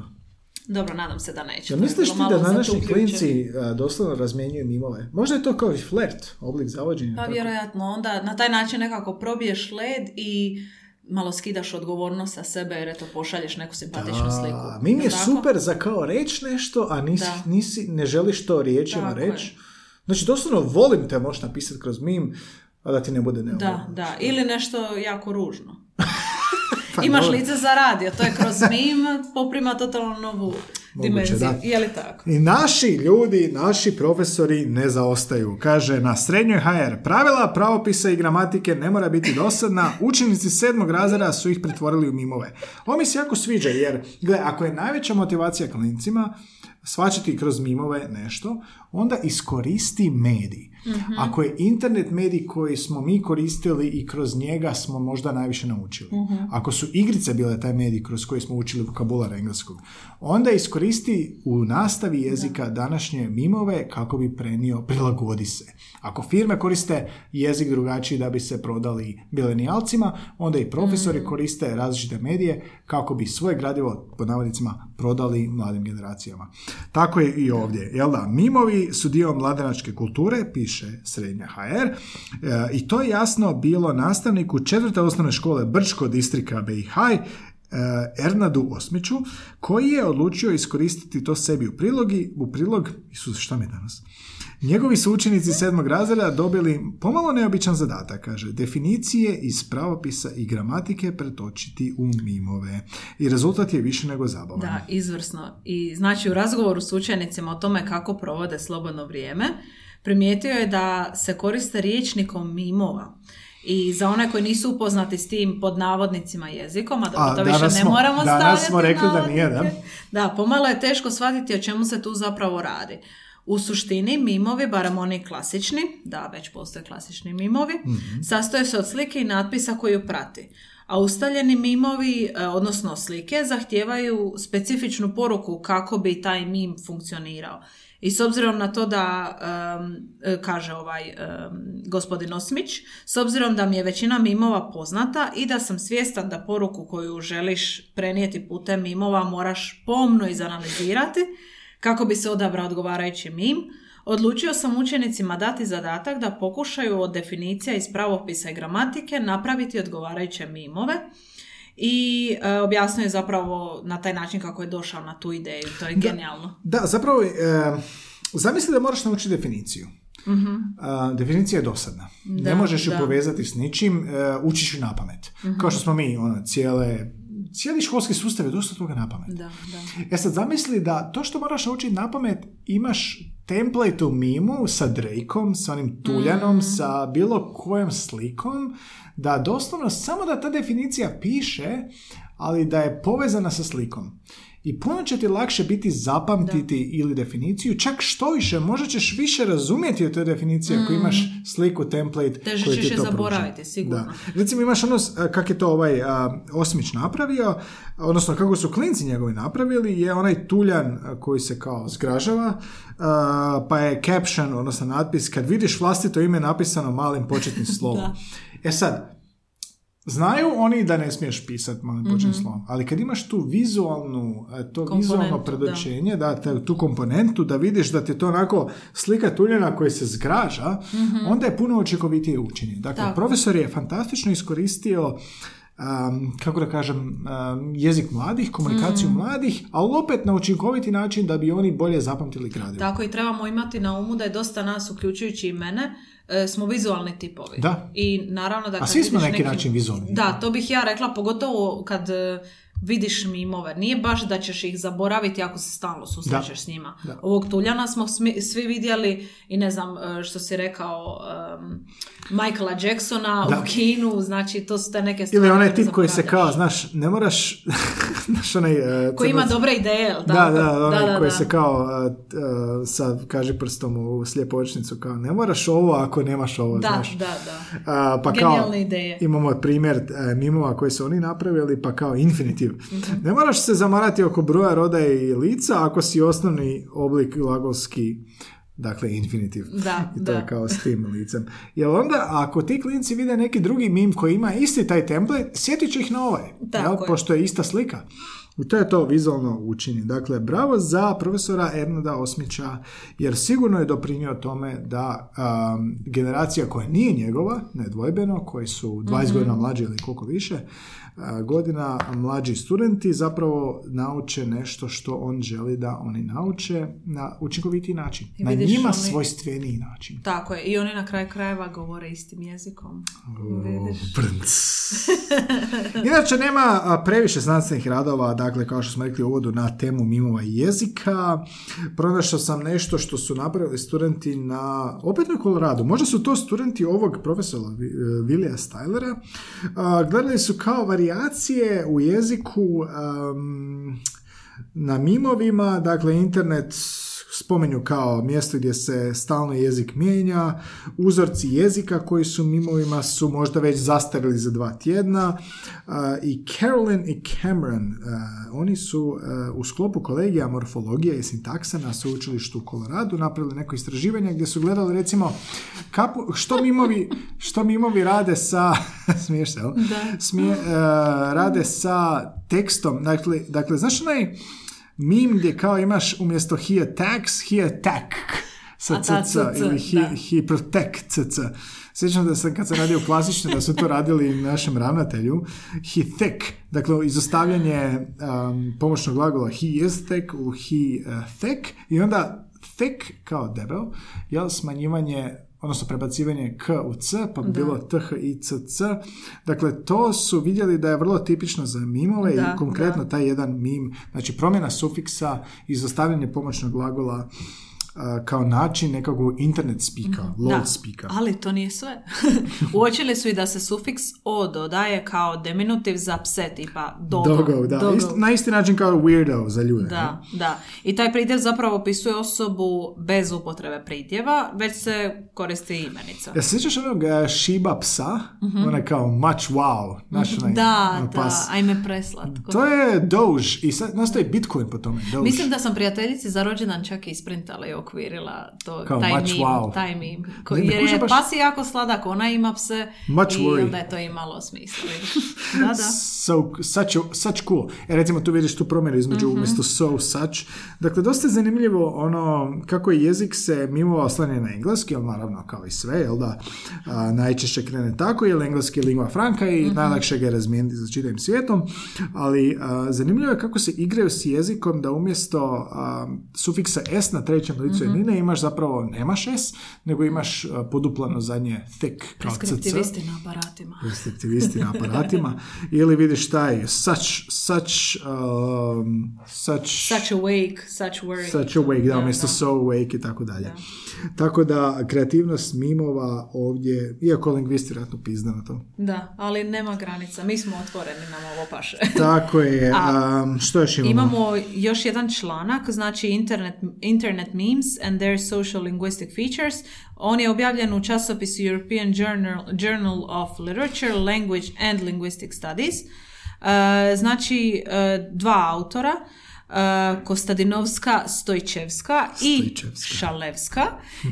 Dobro, nadam se da neće. Ja misliš ti da današnji klinci a, doslovno razmjenjuju mimove? Možda je to kao i flert, oblik zavođenja. Pa vjerojatno, onda na taj način nekako probiješ led i malo skidaš odgovornost sa sebe jer eto pošalješ neku simpatičnu A, sliku. mim je tako? super za kao reći nešto, a nisi, Da. nisi, ne želiš to riječima reći. Znači, doslovno volim te možeš napisati kroz mim, a da ti ne bude neugodno. Da, da. Ili nešto jako ružno. Pa Imaš dobro. lice za radio, to je kroz mim poprima totalno novu dimenziju. da. Je li tako? I naši ljudi, naši profesori ne zaostaju. Kaže, na srednjoj HR pravila, pravopisa i gramatike ne mora biti dosadna. Učenici sedmog razreda su ih pretvorili u mimove. Ovo mi se jako sviđa, jer, gle, ako je najveća motivacija klincima svačati kroz mimove nešto, onda iskoristi medij. Ako je internet medij koji smo mi koristili i kroz njega smo možda najviše naučili. Ako su igrice bile taj medij kroz koji smo učili vokabular engleskog, onda iskoristi u nastavi jezika današnje mimove kako bi prenio prilagodi se. Ako firme koriste jezik drugačiji da bi se prodali milenijalcima, onda i profesori koriste različite medije kako bi svoje gradivo, pod navodnicima, prodali mladim generacijama. Tako je i ovdje. Jel da? Mimovi su dio mladenačke kulture, piše Srednja HR, e, i to je jasno bilo nastavniku četvrte osnovne škole Brčko distrika BiH, e, Ernadu Osmiću, koji je odlučio iskoristiti to sebi u prilogi, u prilog, Isus, šta mi danas? Njegovi su učenici sedmog razreda dobili pomalo neobičan zadatak, kaže, definicije iz pravopisa i gramatike pretočiti u mimove. I rezultat je više nego zabavan. Da, izvrsno. I znači u razgovoru s učenicima o tome kako provode slobodno vrijeme, primijetio je da se koriste riječnikom mimova. I za one koji nisu upoznati s tim pod navodnicima jezikom, a dobro, A, to više ne moramo danas stavljati smo rekli da nije, da? Da, pomalo je teško shvatiti o čemu se tu zapravo radi. U suštini mimovi, barem oni klasični, da već postoje klasični mimovi, Mhm. sastoje se od slike i natpisa koji ju prati. A ustaljeni mimovi, e, odnosno slike, zahtijevaju specifičnu poruku kako bi taj mim funkcionirao. I s obzirom na to da, e, kaže ovaj em, gospodin Osmić, s obzirom da mi je većina mimova poznata i da sam svjestan da poruku koju želiš prenijeti putem mimova moraš pomno izanalizirati kako bi se odabrao odgovarajući mim, odlučio sam učenicima dati zadatak da pokušaju od definicija iz pravopisa i gramatike napraviti odgovarajuće mimove i e, objasnio je zapravo na taj način kako je došao na tu ideju. To je genijalno. Da, zapravo, e, zamisli da moraš naučiti definiciju. Mhm. A, definicija je dosadna. ne Da, možeš ju da. povezati s ničim, e, učiš ju na pamet. Mhm. Kao što smo mi, ono, cijele, cijeli školski sustav je dosta toga na pamet. Da, da. E sad zamisli da to što moraš naučiti na pamet imaš template u mimu sa Drakeom, sa onim tuljanom, Mm. sa bilo kojom slikom, da doslovno samo da ta definicija piše, ali da je povezana sa slikom. I puno će ti lakše biti zapamtiti ili definiciju, čak što više, možda ćeš više razumjeti od te definicije ako imaš sliku, template Mm. Teže koji ćeš ti je to pruža. zaboraviti, sigurno. Da. Recimo imaš ono, s- kak je to ovaj a, Osmić napravio, odnosno kako su klinci njegovi napravili, je onaj tuljan koji se kao zgražava, a, pa je caption, odnosno natpis, kad vidiš vlastito ime napisano malim početnim slovom. Da. E sad, Znaju oni da ne smiješ pisati malim početnim slovom, ali kad imaš tu vizualnu, e, to Komponentu, vizualno predočenje, da. te- tu komponentu, da vidiš da ti to onako slika tuljena koji se zgraža, onda je puno učinkovitije učenje. Dakle, Tako. profesor je fantastično iskoristio um, kako da kažem, um, jezik mladih, komunikaciju mladih, ali opet na učinkoviti način da bi oni bolje zapamtili gradivo. Tako i trebamo imati na umu da je dosta nas, uključujući i mene, smo vizualni tipovi. Da. I naravno da A svi smo na neki način vizualni. Da, to bih ja rekla, pogotovo kad e, vidiš mimove. Nije baš da ćeš ih zaboraviti ako se stalno susrećeš Da. s njima. Da. Ovog Tuljana smo smi- svi vidjeli i ne znam e, što si rekao um, Michaela Jacksona Da. u kinu, znači to su te neke stvari. Ili onaj tip koji se kao, znaš, ne moraš, znaš onaj... e, Koji ima dobre ideje, Da, tako? da, onaj da, koji da. se kao e, t- e, sad kaži prstom u slijepu očnicu kao ne moraš ovo ako nemaš ovo, Da, znaš. da, da. A, pa kao, Genijalne ideje. imamo primjer mimova koje su oni napravili, pa kao Ne moraš se zamarati oko broja roda i lica ako si osnovni oblik glagolski Dakle, infinitiv. Da, I to da. je kao s tim licem. Jer onda, ako ti klinci vide neki drugi mim koji ima isti taj template, sjetit će ih na ovaj. Jel? je. Pošto je ista slika. I to je to vizualno učenje. Dakle, bravo za profesora Ernada Osmića, jer sigurno je doprinio tome da um, generacija koja nije njegova, nedvojbeno, koji su 20 Mhm. godina mlađi ili koliko više, uh, godina mlađi studenti zapravo nauče nešto što on želi da oni nauče na učinkovitiji način. I na njima oni- svojstveniji način. Tako je. I oni na kraju krajeva govore istim jezikom. Vidiš? Brnc. Inače, nema previše znanstvenih radova, dakle, kao što smo rekli u uvodu, na temu mimova i jezika. Pronašao sam nešto što su napravili studenti na, opet na Colorado. Možda su to studenti ovog profesora Vi- Willija Stylera. Gledali su kao varijacije u jeziku am, na mimovima, dakle, internet spomenju kao mjesto gdje se stalno jezik mijenja, uzorci jezika koji su mimovima su možda već zastarili za dva tjedna. I Carolyn i Cameron, oni su u sklopu kolegija morfologije i sintaksa na sveučilištu u Koloradu napravili neko istraživanje gdje su gledali recimo kapu, što mimovi, što mimovi rade sa smiješ se? Smije, rade sa tekstom, dakle, dakle znaš onaj mim gdje kao imaš umjesto he attacks, he attack sa cc ili he, da. he protect cc. Sjećam da sam kad sam radio klasično da su to radili našem ravnatelju. He thick, dakle izostavljanje um, pomoćnog glagola he is thick u he uh, thick i onda thick kao debel, jel smanjivanje odnosno prebacivanje k u c, pa bi bilo th i c, c. Dakle, to su vidjeli da je vrlo tipično za mimove Da, i konkretno taj jedan mim, znači promjena sufiksa, izostavljanje pomoćnog glagola kao način nekakvog internet spika, load Mhm. Da, spika. ali to nije sve. Uočili su i da se sufiks o dodaje kao deminutiv za pse, tipa dogo. Dogo, da. dogo. Ist- na isti način kao weirdo za ljude. ne? Da, da. I taj pridjev zapravo opisuje osobu bez upotrebe pridjeva, već se koristi imenica. Ja se sjećaš onog e, Shiba psa? Onaj kao much wow. Znaš, onaj. Da, onaj da, pas. ajme preslatko. To je Doge i sad nastaje Bitcoin po tome. Doge. Mislim da sam prijateljici za rođendan čak i isprintala okvirila to, Kao taj much mim, wow. taj mim. Ko- Ne, ne jer je baš- pas je jako sladak, ona ima pse Much i worry. onda je to imalo smisla. Da, da. So, such, such cool. E, recimo tu vidiš tu promjenu između Mhm. umjesto so, such. Dakle, dosta je zanimljivo ono kako je jezik se mimo oslanje na engleski, ali naravno kao i sve, jel da, a, najčešće krene tako, jer engleski je lingua franca i Mhm. najlakše ga je razmijeniti za čitavim svijetom, ali a, zanimljivo je kako se igraju s jezikom da umjesto a, sufiksa s na trećem licu Mhm. jednine imaš zapravo, nemaš s, nego imaš a, poduplano zadnje thick kao cc. Preskriptivisti na aparatima. Restriktivisti na aparatima ili vidiš taj such such um, such Such awake, such worry. such awake, da, umjesto so awake i tako dalje. Tako da kreativnost mimova ovdje, iako lingvisti vjerojatno pizda na to. Da, ali nema granica. Mi smo otvoreni, nam ovo paše. Tako je. A, um, što još imamo? Imamo još jedan članak, znači Internet, Internet Memes and Their Social Linguistic Features. On je objavljen u časopisu European Journal, Journal of Literature, Language and Linguistic Studies. E, znači, e, dva autora, e, Kostadinovska, Stojčevska i Stojčevska. Šalevska.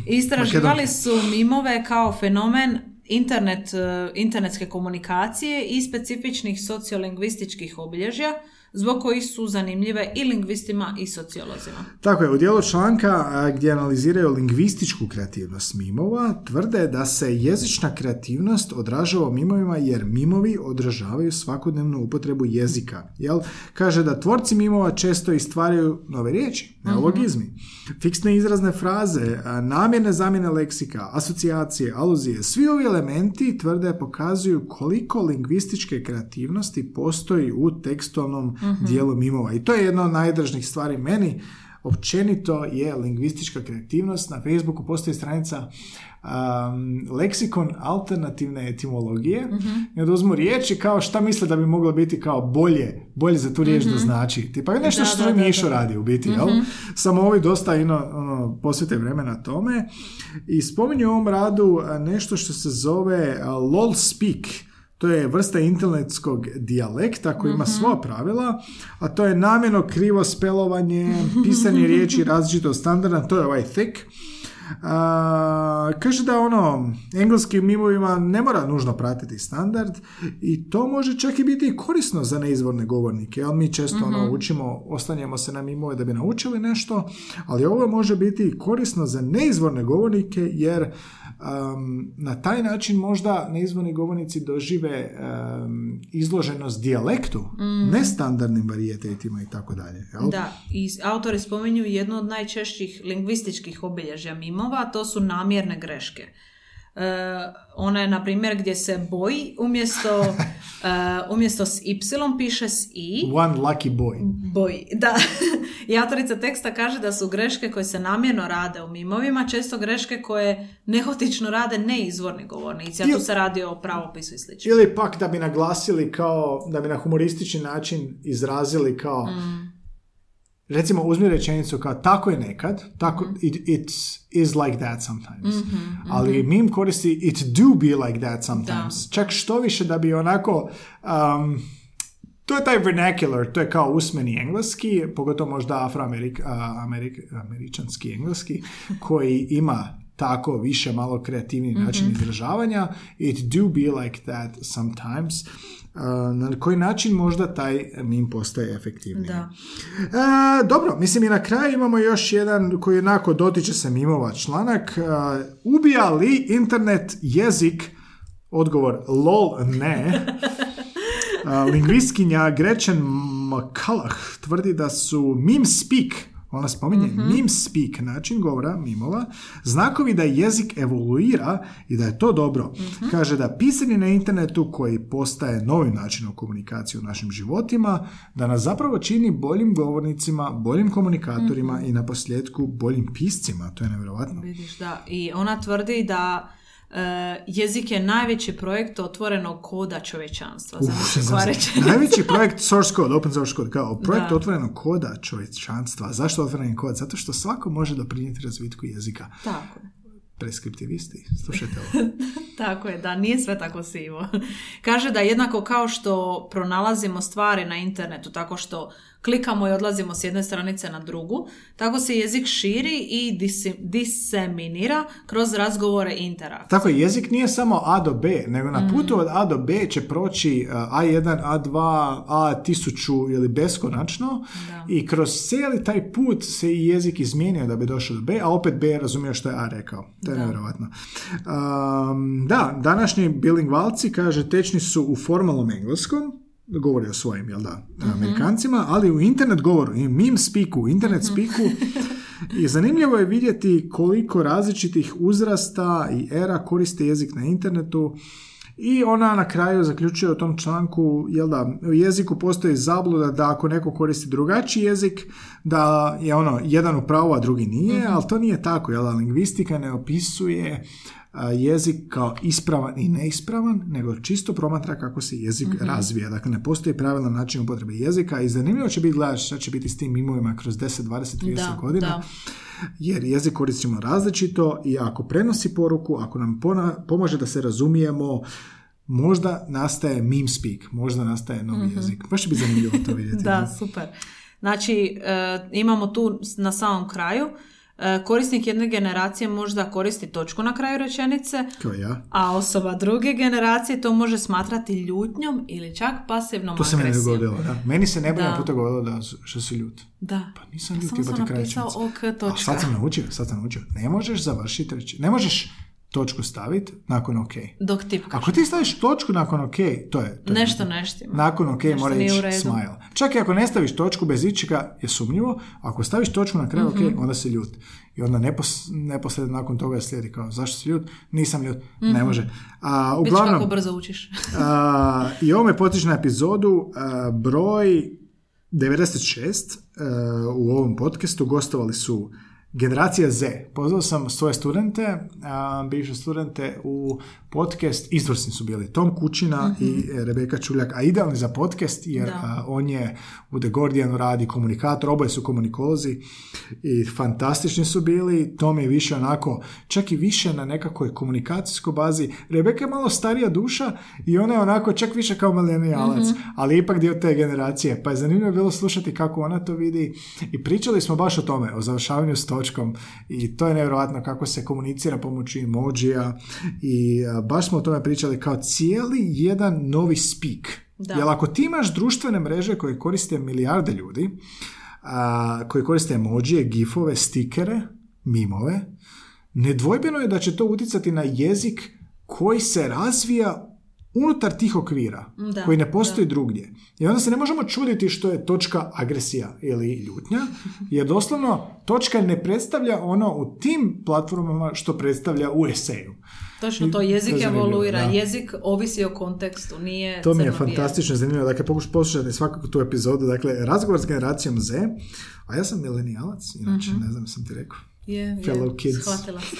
Istraživali su mimove kao fenomen internet, internetske komunikacije i specifičnih sociolingvističkih obilježja zbog kojih su zanimljive i lingvistima i sociolozima. Tako je, u dijelu članka gdje analiziraju lingvističku kreativnost mimova, tvrde da se jezična kreativnost odražava u mimovima jer mimovi odražavaju svakodnevnu upotrebu jezika. Jel? Kaže da tvorci mimova često istvaraju nove riječi, neologizmi, fiksne izrazne fraze, namjerne zamjene leksika, asocijacije, aluzije. Svi ovi elementi tvrde pokazuju koliko lingvističke kreativnosti postoji u tekstualnom dijelu mimova. I to je jedna od najdražnijih stvari meni. Općenito je lingvistička kreativnost. Na Facebooku postoji stranica um, leksikon alternativne etimologije Mhm. i oduzmu riječi kao šta misle da bi moglo biti kao bolje, bolje za tu riječ da znači. Tipa je nešto Mhm. Da, što da, Mišo da. radi u biti, jel? Samo ovi dosta ino, ono, posvete vremena tome. I spominju u ovom radu nešto što se zove lol speak. To je vrsta internetskog dijalekta koji ima svoja pravila, a to je namjerno krivo spelovanje, pisanje riječi različito od standarda, to je ovaj thick. A, kaže da ono, engleskim mimovima ne mora nužno pratiti standard i to može čak i biti korisno za neizvorne govornike, ali mi često ono, učimo, ostanjemo se na mimove da bi naučili nešto, ali ovo može biti korisno za neizvorne govornike jer um, na taj način možda neizvorni govornici dožive um, izloženost dijalektu, nestandardnim varijetetima i tako dalje. Da, i autori spominju jednu od najčešćih lingvističkih obilježja mimova, to su namjerne greške. E, ona je, na primjer, gdje se boji umjesto, e, umjesto s y piše s i. One lucky boy. Boji, da. I autorica teksta kaže da su greške koje se namjerno rade u mimovima često greške koje nehotično rade neizvorni govornici, a tu se radi o pravopisu i slično. Ili pak da bi naglasili kao, da bi na humoristični način izrazili kao, recimo uzmi rečenicu kao tako je nekad, tako, it, it is like that sometimes. Ali mim koristi it do be like that sometimes. Čak što više da bi onako, um, to je taj vernacular, to je kao usmeni engleski, pogotovo možda afroamerik, a, amerik, američanski engleski, koji ima tako više malo kreativni način izražavanja. It do be like that sometimes. Na koji način možda taj mim postaje efektivniji. Da. E, dobro, mislim i na kraju imamo još jedan koji jednako dotiče se mimova članak. E, ubija li internet jezik? Odgovor, lol, ne. E, lingvistkinja Gretchen McCulloch tvrdi da su meme speak, ona spominje meme speak, način govora mimova, znakovi da jezik evoluira i da je to dobro. Kaže da pisanje na internetu koji postaje novim načinom komunikacije u našim životima, da nas zapravo čini boljim govornicima, boljim komunikatorima i na posljedku boljim piscima. To je nevjerojatno. Vidiš, da. I ona tvrdi da jezik je najveći projekt otvorenog koda čovječanstva. Rečenica. Najveći projekt source code, open source code, kao projekt Da. otvorenog koda čovječanstva. Zašto otvoreni kod? Zato što svako može doprinijeti razvitku jezika. Tako je. Preskriptivisti, slušajte ovo. Tako je, da, nije sve tako sivo. Kaže da jednako kao što pronalazimo stvari na internetu, tako što klikamo i odlazimo s jedne stranice na drugu, tako se jezik širi i disi- diseminira kroz razgovore i interakcije. Tako je, jezik nije samo A do B, nego na putu od A do B će proći uh, A1, A2, A1000 ili beskonačno i kroz cijeli taj put se i jezik izmijenio da bi došao do B, a opet B je razumio što je A rekao. To je nevjerojatno. Um, da, današnji bilingvalci, kaže, tečni su u formalnom engleskom, govori o svojim, jel da, Amerikancima, ali u internet govoru, i meme speaku, internet speaku, i zanimljivo je vidjeti koliko različitih uzrasta i era koriste jezik na internetu. I ona na kraju zaključuje u tom članku jel da, u jeziku postoji zabluda da ako neko koristi drugačiji jezik, da je ono jedan u pravu, a drugi nije, ali to nije tako, jel da, lingvistika ne opisuje jezik kao ispravan i neispravan, nego čisto promatra kako se jezik razvija. Dakle, ne postoji pravilan način upotrebe jezika i zanimljivo će biti gledati šta će biti s tim mimovima kroz 10, 20, 30 Da, godina da. jer jezik koristimo različito i ako prenosi poruku, ako nam pona- pomaže da se razumijemo, možda nastaje meme speak, možda nastaje novi jezik. Baš će biti zanimljivo to vidjeti. Da, super. Znači, e, imamo tu na samom kraju, korisnik jedne generacije možda koristi točku na kraju rečenice, Kao ja. a osoba druge generacije to može smatrati ljutnjom ili čak pasivnom To se meni agresijom. dogodilo, da. Meni se ne bi Da. puta govorilo da što si ljut. Da. Pa nisam Ja ljut, samo sam kraj napisao rečenice. ok A točka. sad sam naučio, sad sam naučio. Ne možeš završiti reći, ne možeš točku staviti nakon ok. Dok tipkaš. Ako ti staviš točku nakon ok, to je... To je Nešto. Nakon ok Nešto mora ići smile. Čak i ako ne staviš točku bez ičega je sumnjivo, ako staviš točku na kraju Mhm. ok, onda si ljut. I onda nepos, neposredno nakon toga slijedi kao zašto si ljut? Nisam ljut. Ne može. A, Vidiš kako uglavnom, brzo učiš. a, i ovo me potiče na epizodu a, broj 96 e, u ovom podcastu gostovali su Generacija Z. Pozvao sam svoje studente, a, bivše studente u podcast, izvrsni su bili Tom Kućina i Rebeka Čuljak, a idealni za podcast jer Da. on je u The Guardianu radi komunikator, oboje su komunikolozi i fantastični su bili. Tom je više onako, čak i više na nekakvoj komunikacijskoj bazi. Rebeka je malo starija duša i ona je onako čak više kao milenijalac, ali ipak dio te generacije. Pa je zanimljivo bilo slušati kako ona to vidi i pričali smo baš o tome, o završavanju s točkom i to je nevjerojatno kako se komunicira pomoću emojija i baš smo o tome pričali kao cijeli jedan novi speak. Da. Jer ako ti imaš društvene mreže koje koriste milijarde ljudi, a, koji koriste emojije, gifove, stikere, mimove, nedvojbeno je da će to utjecati na jezik koji se razvija unutar tih okvira, Da, koji ne postoji drugdje. I onda se ne možemo čuditi što je točka agresija ili ljutnja, jer doslovno točka ne predstavlja ono u tim platformama što predstavlja u eseju. Točno to, jezik to je evoluira, da. jezik ovisi o kontekstu, nije To mi je fantastično zanimljivo. Dakle, pokuš poslušati svakako tu epizodu. Dakle, razgovor s generacijom Z, a ja sam milenijalac, inače, ne znam sam ti rekao. Je, je, Fellow kids. shvatila sam.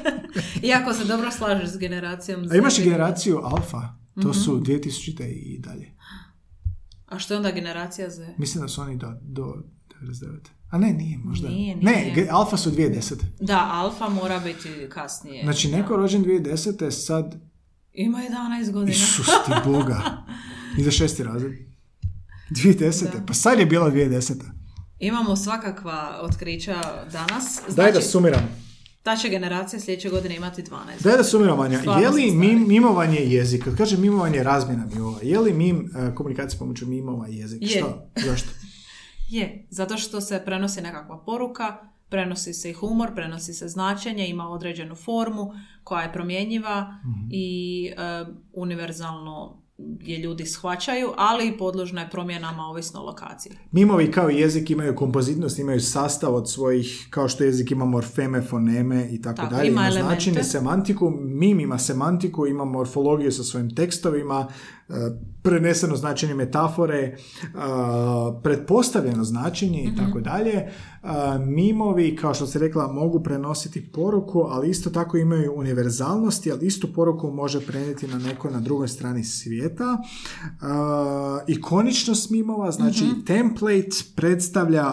Iako se dobro slažeš s generacijom. A imaš i generaciju alfa, to Mhm. su 2000 i dalje. A što je onda generacija Z? Mislim da su oni do, do 99. A ne, nije možda. Nije, Ne, nije. ge- alfa su 2010. Da, alfa mora biti kasnije. Znači, neko rođen 2010. sad, Ima 11 godina. Isus ti Boga. Ide šesti razred. 2010. Pa sad je bila 2010. Imamo svakakva otkrića danas. Znači, Daj da sumiram. ta će generacija sljedeće godine imati 12. Daj da sumiram, Anja. Je li mim, mimovanje jezik? Kad kažem mimovanje, razmjena mimova. Je li mim e, komunikacija pomoću mimova jezik? Je. Što? Zašto? Je, zato što se prenosi nekakva poruka, prenosi se i humor, prenosi se značenje, ima određenu formu koja je promjenjiva i e, univerzalno je ljudi shvaćaju, ali i podložna je promjenama ovisno o lokaciji. Mimovi kao jezik imaju kompozitnost, imaju sastav od svojih, kao što jezik ima morfeme, foneme i tako, Tako, dalje. ima Ima značenje, semantiku, mim ima semantiku, ima morfologiju sa svojim tekstovima, preneseno značenje metafore, pretpostavljeno značenje i tako dalje. E, Mimovi, kao što se rekla, mogu prenositi poruku, ali isto tako imaju univerzalnosti, ali istu poruku može prenijeti na neko na drugoj strani svijeta. Ikoničnost mimova, znači template predstavlja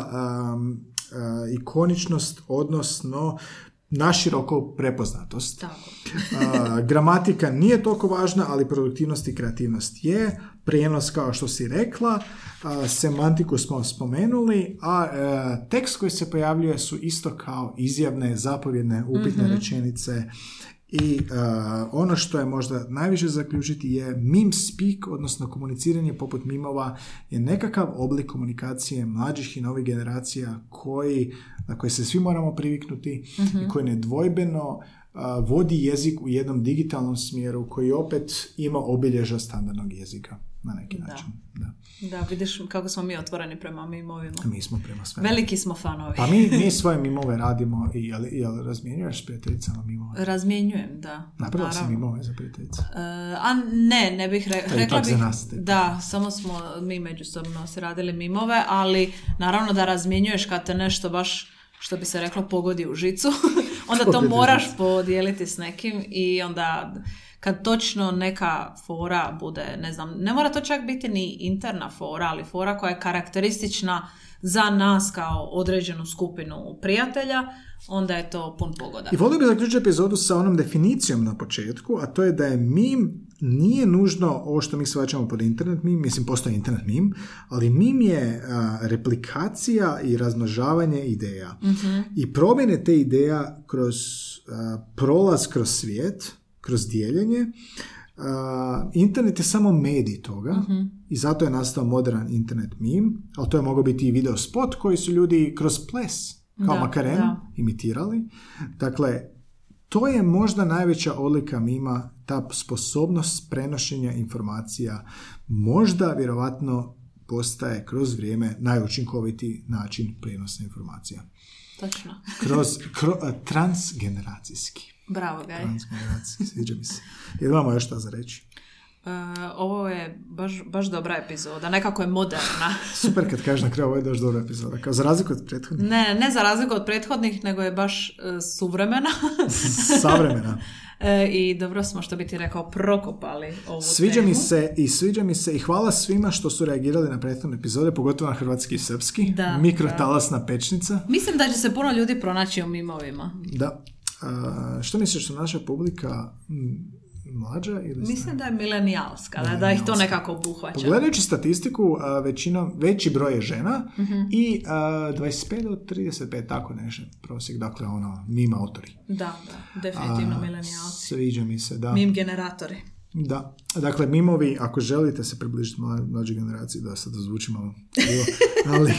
ikoničnost, odnosno naširoko prepoznatost. Tako. A, gramatika nije toliko važna, ali produktivnost i kreativnost je. Prijenos, kao što si rekla, a, semantiku smo spomenuli, a e, tekst koji se pojavljuje su isto kao izjavne, zapovjedne, upitne rečenice i e, ono što je možda najviše zaključiti je meme speak, odnosno komuniciranje poput mimova je nekakav oblik komunikacije mlađih i novih generacija koji, na koji se svi moramo priviknuti i koji nedvojbeno a, vodi jezik u jednom digitalnom smjeru koji opet ima obilježa standardnog jezika na neki Da. način. Da. Da, vidiš kako smo mi otvoreni prema mimovima. Mi smo prema svemu. Veliki smo fanovi. Pa mi, mi svoje mimove radimo i jel, jel razmjenjuješ s prijateljicama mimove? Razmjenjujem, da. Napravila si mimove za prijateljice? E, a ne, ne bih re- rekla bih, za nas tek. da, samo smo mi međusobno se radili mimove, ali naravno da razmjenjuješ kad te nešto baš, što bi se reklo, pogodi u žicu, onda to moraš podijeliti s nekim i onda kad točno neka fora bude, ne znam, ne mora to čak biti ni interna fora, ali fora koja je karakteristična za nas kao određenu skupinu prijatelja, onda je to pun pogoda. I volio bih zaključiti epizodu sa onom definicijom na početku, a to je da je mim nije nužno ovo što mi shvaćamo pod internet mim, mislim postoji internet mim, ali mim je a, replikacija i razmnožavanje ideja. I promjene te ideja kroz a, prolaz kroz svijet, kroz dijeljenje. A, internet je samo medij toga i zato je nastao modern internet mim, ali to je mogao biti i video spot koji su ljudi kroz ples, kao Da, Makaren, da. imitirali. Dakle, to je možda najveća odlika mima, ta sposobnost prenošenja informacija možda vjerovatno postaje kroz vrijeme najučinkovitiji način prijenosa informacija. Točno. Kroz, kro- a, transgeneracijski. Bravo, Gaj. Sviđa mi se. Jel imamo još šta za reći? E, ovo je baš, baš dobra epizoda, nekako je moderna. Super kad kažeš na kraju ovo je baš dobra epizoda. Kao za razliku od prethodnih. Ne, ne za razliku od prethodnih, nego je baš e, suvremena. Savremena. E, I dobro smo, što bi ti rekao, prokopali ovu Sviđa temu. mi se i sviđa mi se i hvala svima što su reagirali na prethodne epizode, pogotovo na hrvatski i srpski. Da, Mikrotalasna pečnica. Mislim da će se puno ljudi pronaći u mimovima. Da. A, što misliš što naša publika mlađa ili Mislim da je milenijalska, da, da ih to nekako obuhvaća. Pogledajući statistiku, a, većinom, veći broj je žena Mhm. i a, 25 do 35, tako nešto prosjek, dakle ono, mim autori. Da, da, definitivno milenijalci. Sviđa mi se, da. Mim generatori. Da, dakle, mimovi, ako želite se približiti mla- mlađoj generaciji, da sad zvuči malo ali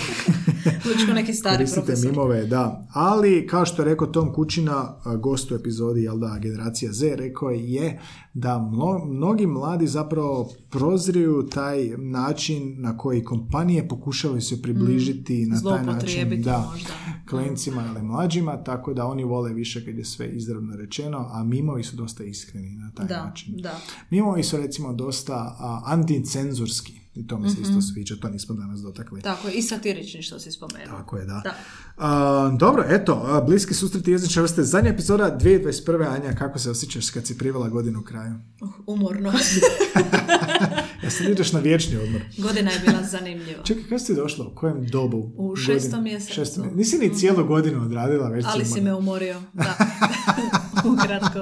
neki stari koristite profesor. mimove, da. Ali, kao što je rekao Tom Kućina, gost u epizodi, jel da, Generacija Z, rekao je da mno- mnogi mladi zapravo prozriju taj način na koji kompanije pokušavaju se približiti na taj način, Mm. Da, možda. klincima ili mlađima, tako da oni vole više kad je sve izravno rečeno, a mimovi su dosta iskreni na taj Da, način. da. Mimovi su recimo dosta a, anticenzurski i to mi se isto sviđa, to nismo danas dotakli. Tako je, i satirični što si spomenuo. Tako je, da. Da. A, dobro, eto, bliski susreti jezične vrste. Zadnja epizoda 2021. Anja, kako se osjećaš kad si privela godinu kraju? Uh, umorno. Ja sad ideš na vječni odmor. Godina je bila zanimljiva. Čekaj, kada si došla? U kojem dobu? U šestom mjesecu. Šestom mjesecu. Nisi ni cijelu godinu odradila, već Ali si me umorio. Da. Ukratko.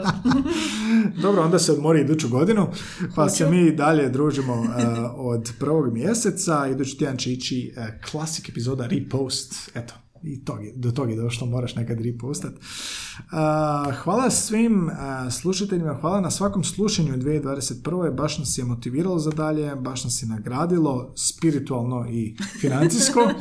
Dobro, onda se odmori iduću godinu, pa se mi dalje družimo uh, od prvog mjeseca. Idući tjedan će ići uh, klasik epizoda Repost. Eto, i tog je, do tog je došlo, moraš nekad repostat. Uh, hvala svim uh, slušateljima, hvala na svakom slušanju u 2021. Baš nas je motiviralo za dalje, baš nas je nagradilo spiritualno i financijsko.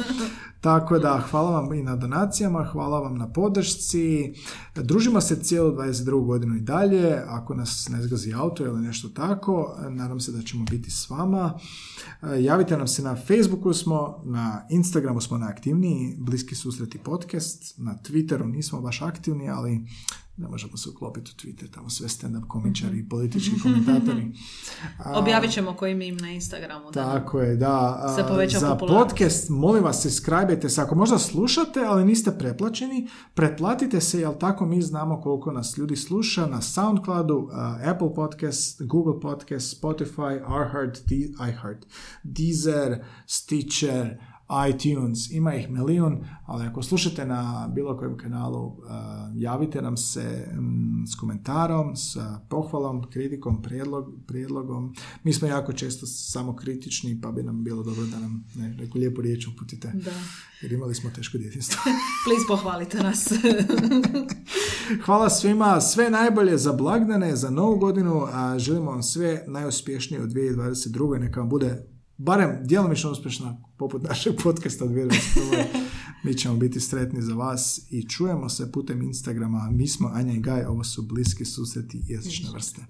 Tako da hvala vam i na donacijama, hvala vam na podršci. Družimo se cijelu 22. godinu i dalje. Ako nas ne zgazi auto ili nešto tako, nadam se da ćemo biti s vama. Javite nam se na Facebooku smo, na Instagramu smo najaktivniji, Bliski susreti podcast, na Twitteru nismo baš aktivni, ali ne možemo se uklopiti u Twitter, tamo sve stand-up komičari i politički komentatori. A, Objavit ćemo koji mim na Instagramu. Da. tako je, da. A, Se Za podcast, molim vas, subscribe se. Ako možda slušate, ali niste pretplaćeni, pretplatite se, jer tako mi znamo koliko nas ljudi sluša na Soundcloudu, a, Apple Podcast, Google Podcast, Spotify, iHeart, De- iHeart, Deezer, Stitcher, iTunes, ima ih milijun, ali ako slušate na bilo kojem kanalu, a, javite nam se mm, s komentarom, s pohvalom, kritikom, prijedlog, prijedlogom. Mi smo jako često samo kritični, pa bi nam bilo dobro da nam ne, neku lijepu riječ uputite, Da. jer imali smo teško djetinstvo. Please pohvalite nas. Hvala svima, sve najbolje za blagdane, za novu godinu, a želimo vam sve najuspješnije u 2022. Neka vam bude barem djelomično uspješna poput našeg podcasta od 2021. Mi ćemo biti sretni za vas i čujemo se putem Instagrama. Mi smo Anja i Gaj, ovo su bliski susreti jezične vrste.